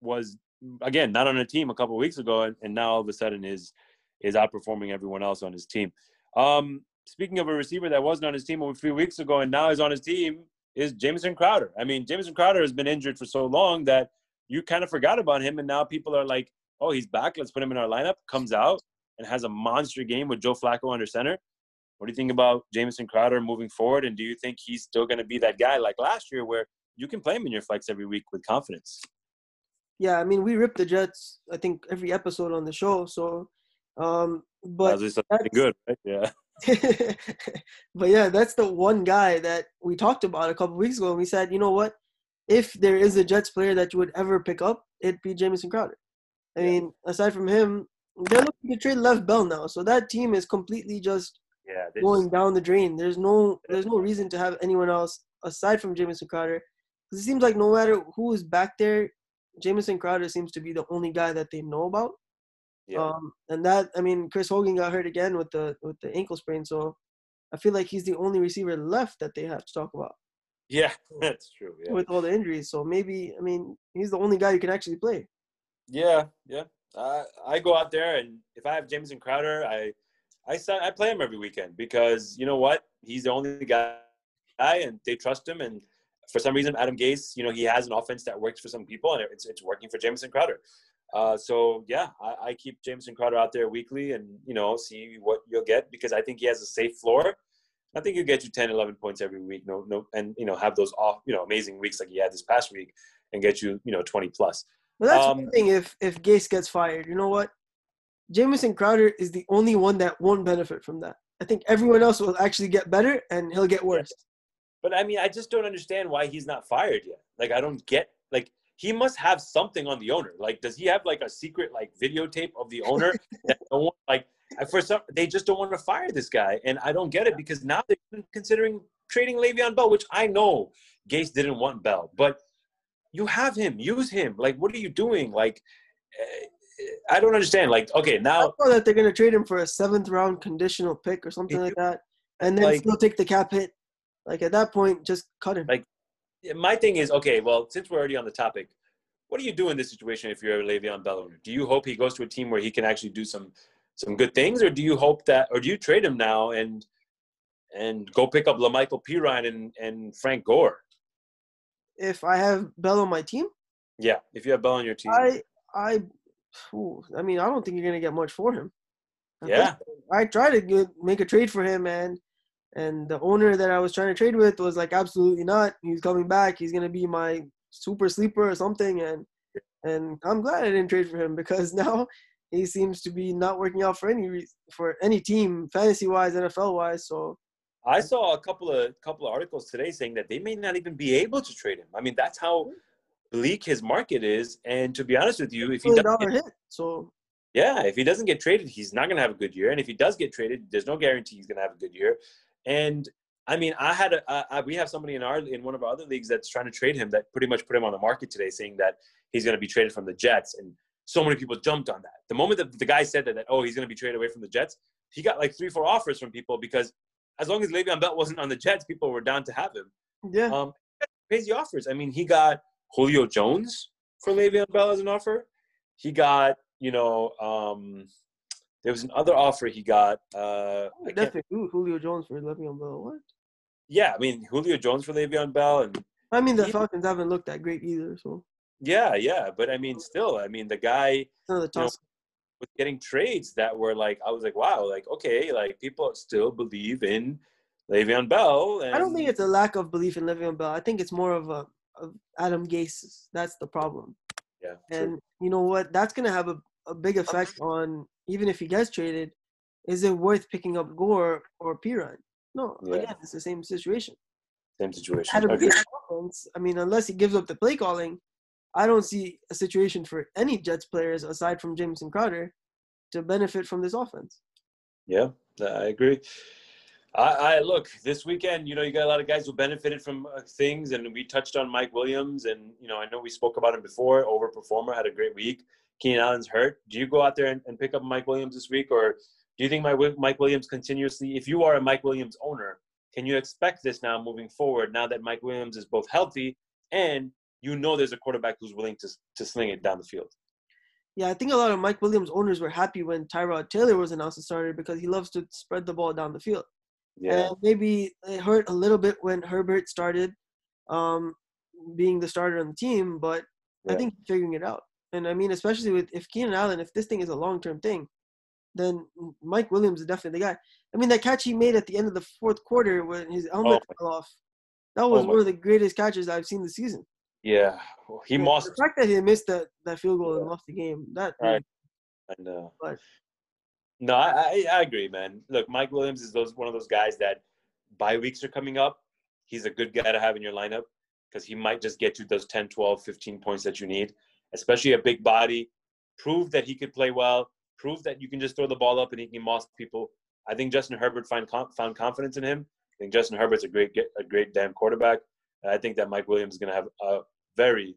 was again not on a team a couple weeks ago and, and, now all of a sudden is is outperforming everyone else on his team. Um, speaking of a receiver that wasn't on his team a few weeks ago and now is on his team, is Jamison Crowder. I mean, Jamison Crowder has been injured for so long that you kind of forgot about him, and now people are like, "Oh, he's back. Let's put him in our lineup." Comes out and has a monster game with Joe Flacco under center. What do you think about Jamison Crowder moving forward? And do you think he's still going to be that guy like last year, where you can play him in your flex every week with confidence? Yeah, I mean, we ripped the Jets. I think every episode on the show. So, um, but that's good, right? Yeah. *laughs* but yeah, that's the one guy that we talked about a couple weeks ago, and we said, you know what? If there is a Jets player that you would ever pick up, it'd be Jamison Crowder. I yeah. mean, aside from him, they're looking to trade Lev Bell now, so that team is completely just yeah, going just... down the drain. There's no there's no reason to have anyone else aside from Jamison Crowder. Because it seems like no matter who is back there, Jamison Crowder seems to be the only guy that they know about. Yeah. Um, and that I mean, Chris Hogan got hurt again with the with the ankle sprain, so I feel like he's the only receiver left that they have to talk about. Yeah, *laughs* that's true. Yeah. With all the injuries, so maybe I mean he's the only guy who can actually play. Yeah, yeah. Uh, I go out there and if I have Jamison Crowder, I I I play him every weekend because you know what? He's the only guy, and they trust him. And for some reason, Adam Gase, you know, he has an offense that works for some people, and it's it's working for Jamison Crowder. Uh, so yeah, I, I, keep Jamison Crowder out there weekly and, you know, see what you'll get because I think he has a safe floor. I think he'll get you 10, 11 points every week. No, no, and, you know, have those off, you know, amazing weeks like he had this past week and get you, you know, 20 plus. Well, that's um, one thing if, if Gase gets fired, you know what? Jamison Crowder is the only one that won't benefit from that. I think everyone else will actually get better and he'll get worse. But I mean, I just don't understand why he's not fired yet. Like, I don't get, he must have something on the owner. Like, does he have like a secret like videotape of the owner *laughs* that no one like for some they just don't want to fire this guy, and I don't get it because now they're considering trading Le'Veon Bell, which I know Gase didn't want Bell, but you have him, use him. Like, what are you doing? Like, eh, I don't understand. Like, okay, now I know that they're gonna trade him for a seventh round conditional pick or something like that, and then like, still take the cap hit. Like at that point, just cut him. Like my thing is okay. Well, since we're already on the topic, what do you do in this situation if you're a Le'Veon Bell owner? Do you hope he goes to a team where he can actually do some some good things, or do you hope that, or do you trade him now and and go pick up La'Mical Perine and and Frank Gore? If I have Bell on my team, yeah. If you have Bell on your team, I I, ooh, I mean, I don't think you're gonna get much for him. Yeah. I try to get, make a trade for him, man. And the owner that I was trying to trade with was like, absolutely not. He's coming back. He's gonna be my super sleeper or something. And and I'm glad I didn't trade for him *laughs* because now he seems to be not working out for any for any team, fantasy wise, NFL wise. So I saw a couple of couple of articles today saying that they may not even be able to trade him. I mean, that's how bleak his market is. And to be honest with you, if he doesn't hit, so yeah, if he doesn't get traded, he's not going to have a good year. And if he does get traded, there's no guarantee he's going to have a good year. And I mean, I had a, I, we have somebody in our in one of our other leagues that's trying to trade him that pretty much put him on the market today, saying that he's going to be traded from the Jets, and so many people jumped on that. The moment that the guy said that, that oh, he's going to be traded away from the Jets, he got like three, four offers from people because as long as Le'Veon Bell wasn't on the Jets, people were down to have him. Yeah. Um, crazy offers. I mean, he got Julio Jones for Le'Veon Bell as an offer. He got, you know, um, there was another offer he got. Uh, Definitely Julio Jones for Le'Veon Bell. What? Yeah, I mean Julio Jones for Le'Veon Bell, and I mean the he, Falcons haven't looked that great either. So. Yeah, yeah, but I mean, still, I mean, the guy the you know, was getting trades that were like, I was like, wow, like okay, like people still believe in Le'Veon Bell. And... I don't think it's a lack of belief in Le'Veon Bell. I think it's more of a of Adam Gase. That's the problem. Yeah. And true. you know what? That's gonna have a a big effect on even if he gets traded. Is it worth picking up Gore or Perine? No, Yeah. again, it's the same situation. Same situation. A Okay. offense. I mean, unless he gives up the play calling, I don't see a situation for any Jets players aside from Jamison Crowder to benefit from this offense. Yeah, I agree. I, I look this weekend. You know, you got a lot of guys who benefited from uh, things, and we touched on Mike Williams, and you know, I know we spoke about him before. Overperformer had a great week. Keenan Allen's hurt. Do you go out there and, and pick up Mike Williams this week, or do you think Mike, Mike Williams continuously? If you are a Mike Williams owner, can you expect this now moving forward? Now that Mike Williams is both healthy and you know there's a quarterback who's willing to to sling it down the field. Yeah, I think a lot of Mike Williams owners were happy when Tyrod Taylor was announced as starter because he loves to spread the ball down the field. Yeah, And maybe it hurt a little bit when Herbert started um, being the starter on the team, but I think he's figuring it out. And I mean, especially with if Keenan Allen, if this thing is a long term thing, then Mike Williams is definitely the guy. I mean, that catch he made at the end of the fourth quarter when his oh, helmet my- fell off, that was Oh one of the greatest catches I've seen this season. yeah. He Yeah, must. The fact that he missed that, that field goal and lost the game, that Right. I know. But- No, I, I I agree, man. Look, Mike Williams is those one of those guys that bye weeks are coming up. He's a good guy to have in your lineup because he might just get you those 10, 12, 15 points that you need, especially a big body. Prove that he could play well. Prove that you can just throw the ball up and he can moss people. I think Justin Herbert find found confidence in him. I think Justin Herbert's a great a great damn quarterback. And I think that Mike Williams is going to have a very,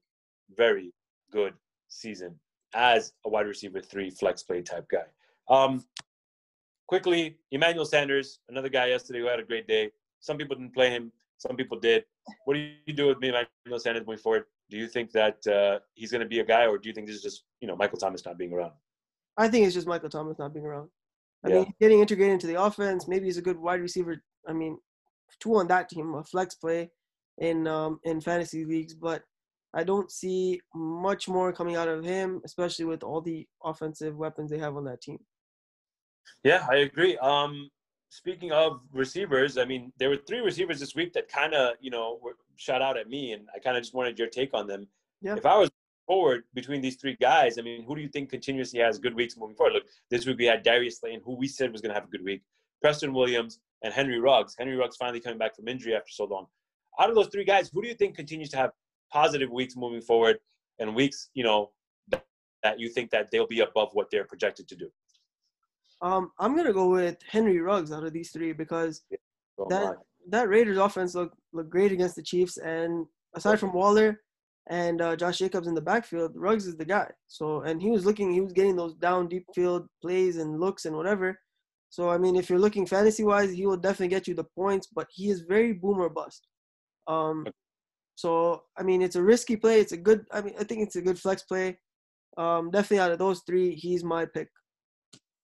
very good season as a wide receiver three flex play type guy. Um, quickly, Emmanuel Sanders, another guy yesterday who had a great day. Some people didn't play him, some people did. What do you do with me, Emmanuel Sanders moving forward? Do you think that uh, he's going to be a guy, or do you think this is just you know Michael Thomas not being around? I think it's just Michael Thomas not being around. I Yeah. mean, getting integrated into the offense. Maybe he's a good wide receiver. I mean, two on that team, a flex play in um, in fantasy leagues, but I don't see much more coming out of him, especially with all the offensive weapons they have on that team. Yeah, I agree. Um, speaking of receivers, I mean, there were three receivers this week that kind of, you know, were shot out at me, and I kind of just wanted your take on them. Yeah. If I was forward between these three guys, I mean, who do you think continuously has good weeks moving forward? Look, this week we had Darius Slayton, who we said was going to have a good week, Preston Williams, and Henry Ruggs. Henry Ruggs finally coming back from injury after so long. Out of those three guys, who do you think continues to have positive weeks moving forward, and weeks, you know, that you think that they'll be above what they're projected to do? Um, I'm gonna go with Henry Ruggs out of these three because Oh, That- that Raiders offense looked looked great against the Chiefs, and aside from Waller and uh, Josh Jacobs in the backfield, Ruggs is the guy. So, and he was looking, he was getting those down deep field plays and looks and whatever. So, I mean, if you're looking fantasy wise, he will definitely get you the points, but he is very boomer bust. Um, so I mean, it's a risky play. It's a good. I mean, I think it's a good flex play. Um, definitely out of those three, he's my pick.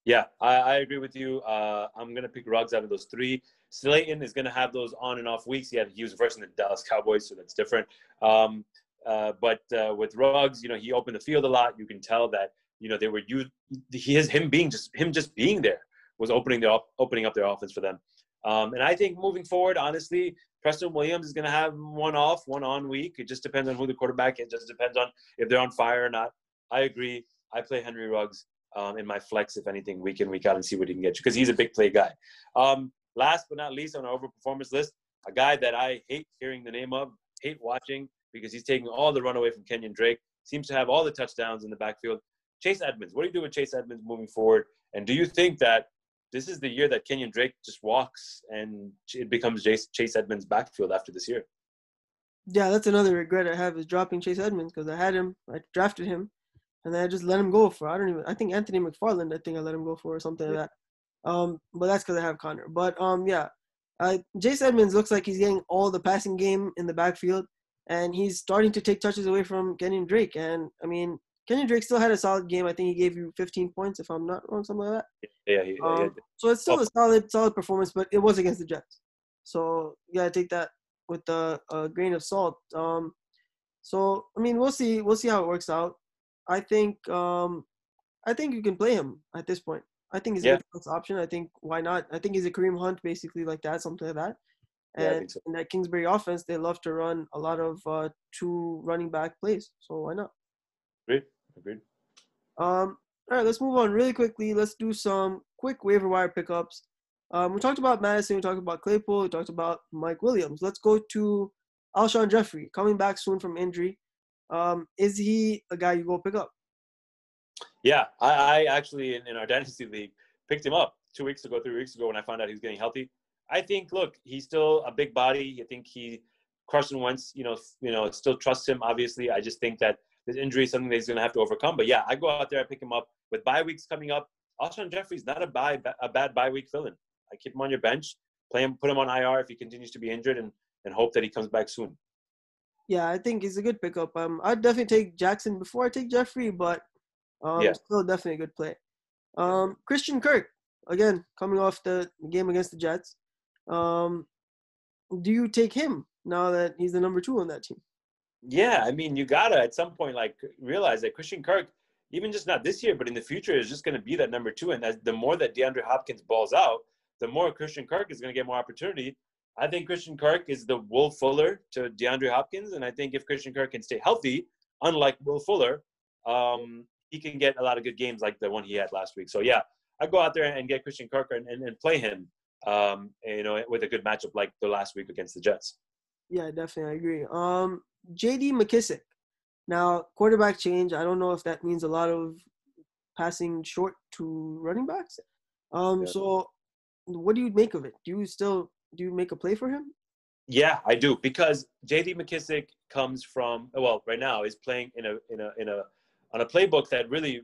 Yeah, I, I agree with you. Uh, I'm gonna pick Ruggs out of those three. Slayton is gonna have those on and off weeks. He had he was versing the Dallas Cowboys, so that's different. Um, uh, but uh, with Ruggs, you know, he opened the field a lot. You can tell that you know they were you. He is him being just him just being there was opening their opening up their offense for them. Um, and I think moving forward, honestly, Preston Williams is going to have one off, one on week. It just depends on who the quarterback is. It just depends on if they're on fire or not. I agree. I play Henry Ruggs um, in my flex, if anything, week in, week out, and see what he can get you because he's a big play guy. Um, last but not least on our overperformance list, a guy that I hate hearing the name of, hate watching because he's taking all the run away from Kenyon Drake, seems to have all the touchdowns in the backfield. Chase Edmonds, what do you do with Chase Edmonds moving forward? And do you think that this is the year that Kenyon Drake just walks and it becomes Chase, Chase Edmonds' backfield after this year? Yeah, that's another regret I have is dropping Chase Edmonds because I had him, I drafted him, and then I just let him go for I don't even I think Anthony McFarland I think I let him go for or something like that. Um, but that's because I have Conner. But um, yeah, uh, Chase Edmonds looks like he's getting all the passing game in the backfield, and he's starting to take touches away from Kenyon Drake. And I mean, Kenyon Drake still had a solid game. I think he gave you 15 points if I'm not wrong, something like that. Yeah, he, yeah, Um, so it's still a solid, solid performance, but it was against the Jets. So you gotta take that with a, a grain of salt. Um, so I mean, we'll see, we'll see how it works out. I think, um, I think you can play him at this point. I think he's Yeah. a good option. I think why not? I think he's a Kareem Hunt, basically like that, something like that. Yeah, And think so. in that Kingsbury offense, they love to run a lot of uh, two running back plays. So why not? Agreed. Agreed. Um, All right, let's move on really quickly. Let's do some quick waiver wire pickups. Um, we talked about Mattison. we talked about Claypool, we talked about Mike Williams. Let's go to Alshon Jeffery coming back soon from injury. Um, is he a guy you go pick up? Yeah, I, I actually in, in our dynasty league picked him up two weeks ago, three weeks ago when I found out he was getting healthy. I think, look, he's still a big body. I think he Carson Wentz, you know, you know, still trusts him. Obviously, I just think that this injury is something that he's going to have to overcome. But yeah, I go out there, I pick him up with bye weeks coming up. Alshon Jeffery's not a bye a bad bye week fill-in. I keep him on your bench, play him, put him on IR if he continues to be injured, and and hope that he comes back soon. Yeah, I think he's a good pickup. Um, I'd definitely take Jackson before I take Jeffery, but um, Yeah. still definitely a good play. Um, Christian Kirk, again, coming off the game against the Jets. Um, do you take him now that he's the number two on that team? Yeah, I mean, you gotta at some point like realize that Christian Kirk, even just not this year, but in the future, is just going to be that number two. And as the more that DeAndre Hopkins balls out, the more Christian Kirk is going to get more opportunity. I think Christian Kirk is the Will Fuller to DeAndre Hopkins, and I think if Christian Kirk can stay healthy, unlike Will Fuller, um, he can get a lot of good games like the one he had last week. So yeah, I go out there and get Christian Kirk and, and, and play him, um, you know, with a good matchup like the last week against the Jets. Yeah, definitely, I agree. Um, J.D. McKissic. Now, quarterback change. I don't know if that means a lot of passing short to running backs. Um, Yeah. so what do you make of it? Do you still do you make a play for him? Yeah, I do because J.D. McKissic comes from well, right now is playing in a in a in a on a playbook that really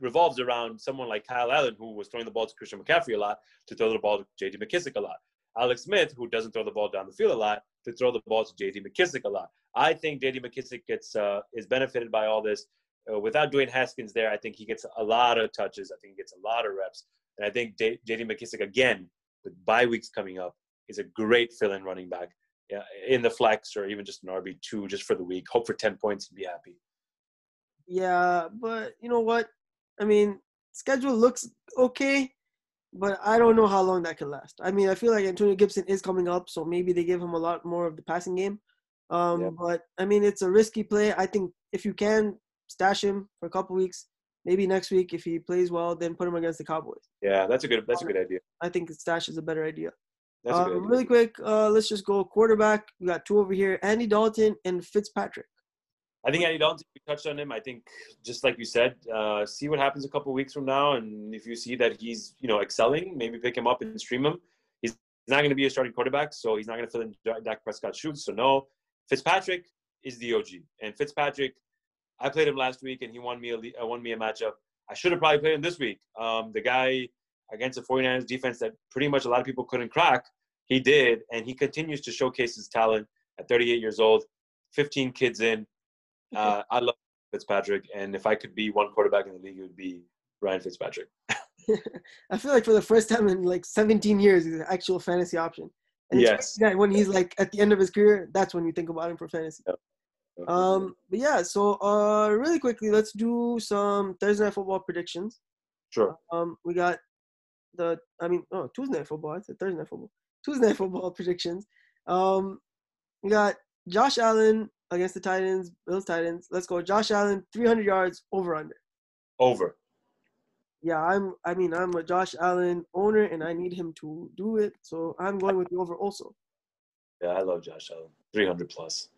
revolves around someone like Kyle Allen, who was throwing the ball to Christian McCaffrey a lot, to throw the ball to J.D. McKissic a lot. Alex Smith, who doesn't throw the ball down the field a lot, to throw the ball to J.D. McKissic a lot. I think J.D. McKissic gets uh, is benefited by all this. Uh, without Dwayne Haskins there, I think he gets a lot of touches. I think he gets a lot of reps, and I think J.D. McKissic again with bye weeks coming up is a great fill-in running back yeah, in the flex or even just an RB two just for the week. Hope for ten points and be happy. Yeah, but you know what? I mean, schedule looks okay, but I don't know how long that can last. I mean, I feel like Antonio Gibson is coming up, so maybe they give him a lot more of the passing game. Um, Yeah. But I mean, it's a risky play. I think if you can stash him for a couple weeks, maybe next week if he plays well, then put him against the Cowboys. Yeah, that's a good that's a good idea. I think stash is a better idea. That's a good idea. really quick, uh, let's just go quarterback. We got two over here: Andy Dalton and Fitzpatrick. I think Andy Dalton, we touched on him. I think just like you said, uh, see what happens a couple weeks from now, and if you see that he's you know excelling, maybe pick him up and stream him. He's not going to be a starting quarterback, so he's not going to fill in Dak Prescott's shoes. So no, Fitzpatrick is the OG, and Fitzpatrick, I played him last week, and he won me a uh, won me a matchup. I should have probably played him this week. Um, the guy against the 49ers defense that pretty much a lot of people couldn't crack, he did, and he continues to showcase his talent at 38 years old, 15 kids in. Uh, I love Fitzpatrick, and if I could be one quarterback in the league, it would be Ryan Fitzpatrick. *laughs* *laughs* I feel like for the first time in like 17 years, he's an actual fantasy option. And Yes. when he's like at the end of his career, that's when you think about him for fantasy. Um, but yeah, so uh, really quickly, let's do some Thursday night football predictions. sure. Um, we got the, I mean, oh, Tuesday night football. I said Thursday night football. Tuesday night *laughs* football predictions. Um, we got Josh Allen against the Titans, Bills Titans. Let's go. Josh Allen, 300 yards over under. Over. Yeah, I'm. I mean, I'm a Josh Allen owner, and I need him to do it. So I'm going with the over also. Yeah, I love Josh Allen. 300 plus.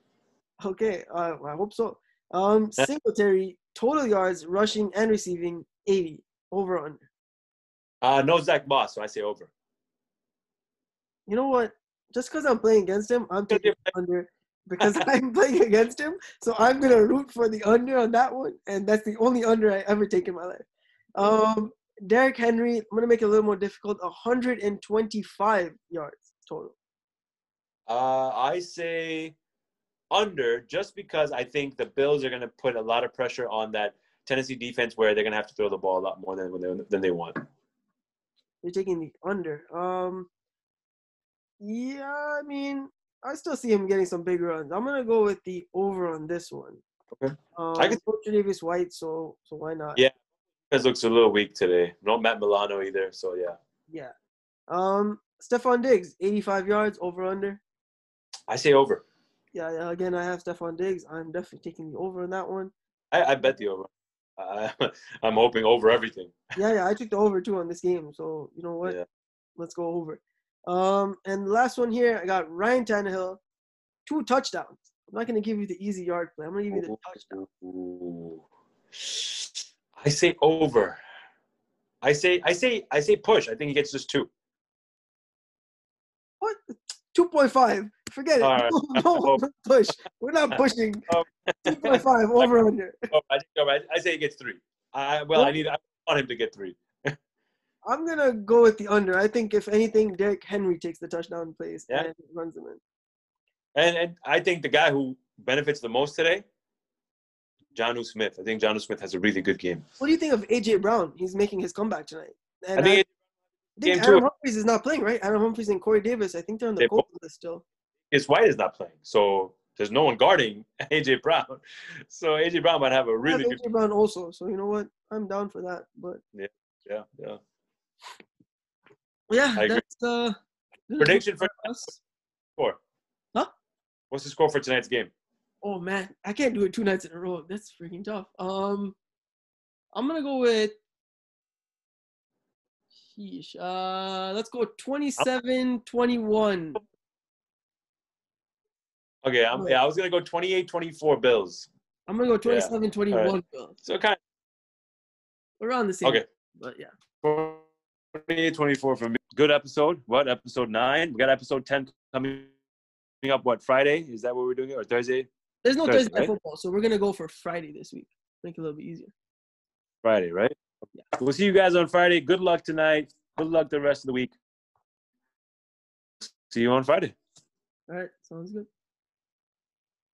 Okay, uh, I hope so. Um, *laughs* Singletary total yards rushing and receiving 80 over under. Uh, no Zach Moss, so I say over. You know what? Just because I'm playing against him, I'm taking the under *laughs* because I'm playing against him. So I'm gonna root for the under on that one, and that's the only under I ever take in my life. Um, Derrick Henry, I'm gonna make it a little more difficult. 125 yards total. Uh, I say under just because I think the Bills are going to put a lot of pressure on that Tennessee defense where they're going to have to throw the ball a lot more than, than, than they want. You're taking the under. Um, yeah, I mean, I still see him getting some big runs. I'm gonna go with the over on this one. Okay. Um, I can- coach Davis White, so so why not? Yeah. This looks a little weak today. No Matt Milano either, so yeah. Yeah. Um, Stefon Diggs, 85 yards over under. I say over. Yeah, yeah, again, I have Stefon Diggs. I'm definitely taking the over on that one. I, I bet the over. I, *laughs* I'm hoping over everything. Yeah, yeah, I took the over too on this game. So you know what? Yeah. Let's go over. Um, and the last one here, I got Ryan Tannehill, two touchdowns. I'm not gonna give you the easy yard play. I'm gonna give you the touchdown. Ooh. I say over. I say I say I say push. I think he gets just two. What? Two point five. Forget it. Right. *laughs* No, no, push. We're not *laughs* pushing. Oh. Two point five over *laughs* under. Oh, I, I, I say he gets three. I well, I need I want him to get three. I'm gonna go with the under. I think if anything, Derrick Henry takes the touchdown plays Yeah. and runs them in. And and I think the guy who benefits the most today, Jonnu Smith. I think Jonnu Smith has a really good game. What do you think of AJ Brown? He's making his comeback tonight. And I think I think Adam too. Humphries is not playing, right? Adam Humphries and Corey Davis. I think they're on the They COVID list still. his White is not playing, so there's no one guarding *laughs* AJ Brown. So AJ Brown might have a really have good. AJ Brown also, so you know what? I'm down for that. But Yeah, yeah. yeah, I agree. that's uh Prediction for us. score. Huh? What's the score for tonight's game? Oh man, I can't do it two nights in a row. That's freaking tough. Um, I'm gonna go with. Sheesh. Uh, let's go 27-21. Okay, I'm, yeah, I was gonna go 28-24 Bills. I'm gonna go Yeah. 27-21. Bills. So kind Around the same. Okay. But yeah. Of 28-24 for me. Good episode. What episode nine? We got episode 10 coming up. What Friday? Is that what we're doing? Or Thursday? There's no Thursday, Thursday right? football, so we're gonna go for Friday this week. Make it a little bit easier. Friday, right? Yeah. We'll see you guys on Friday. Good luck tonight. Good luck the rest of the week. See you on Friday. All right, sounds good.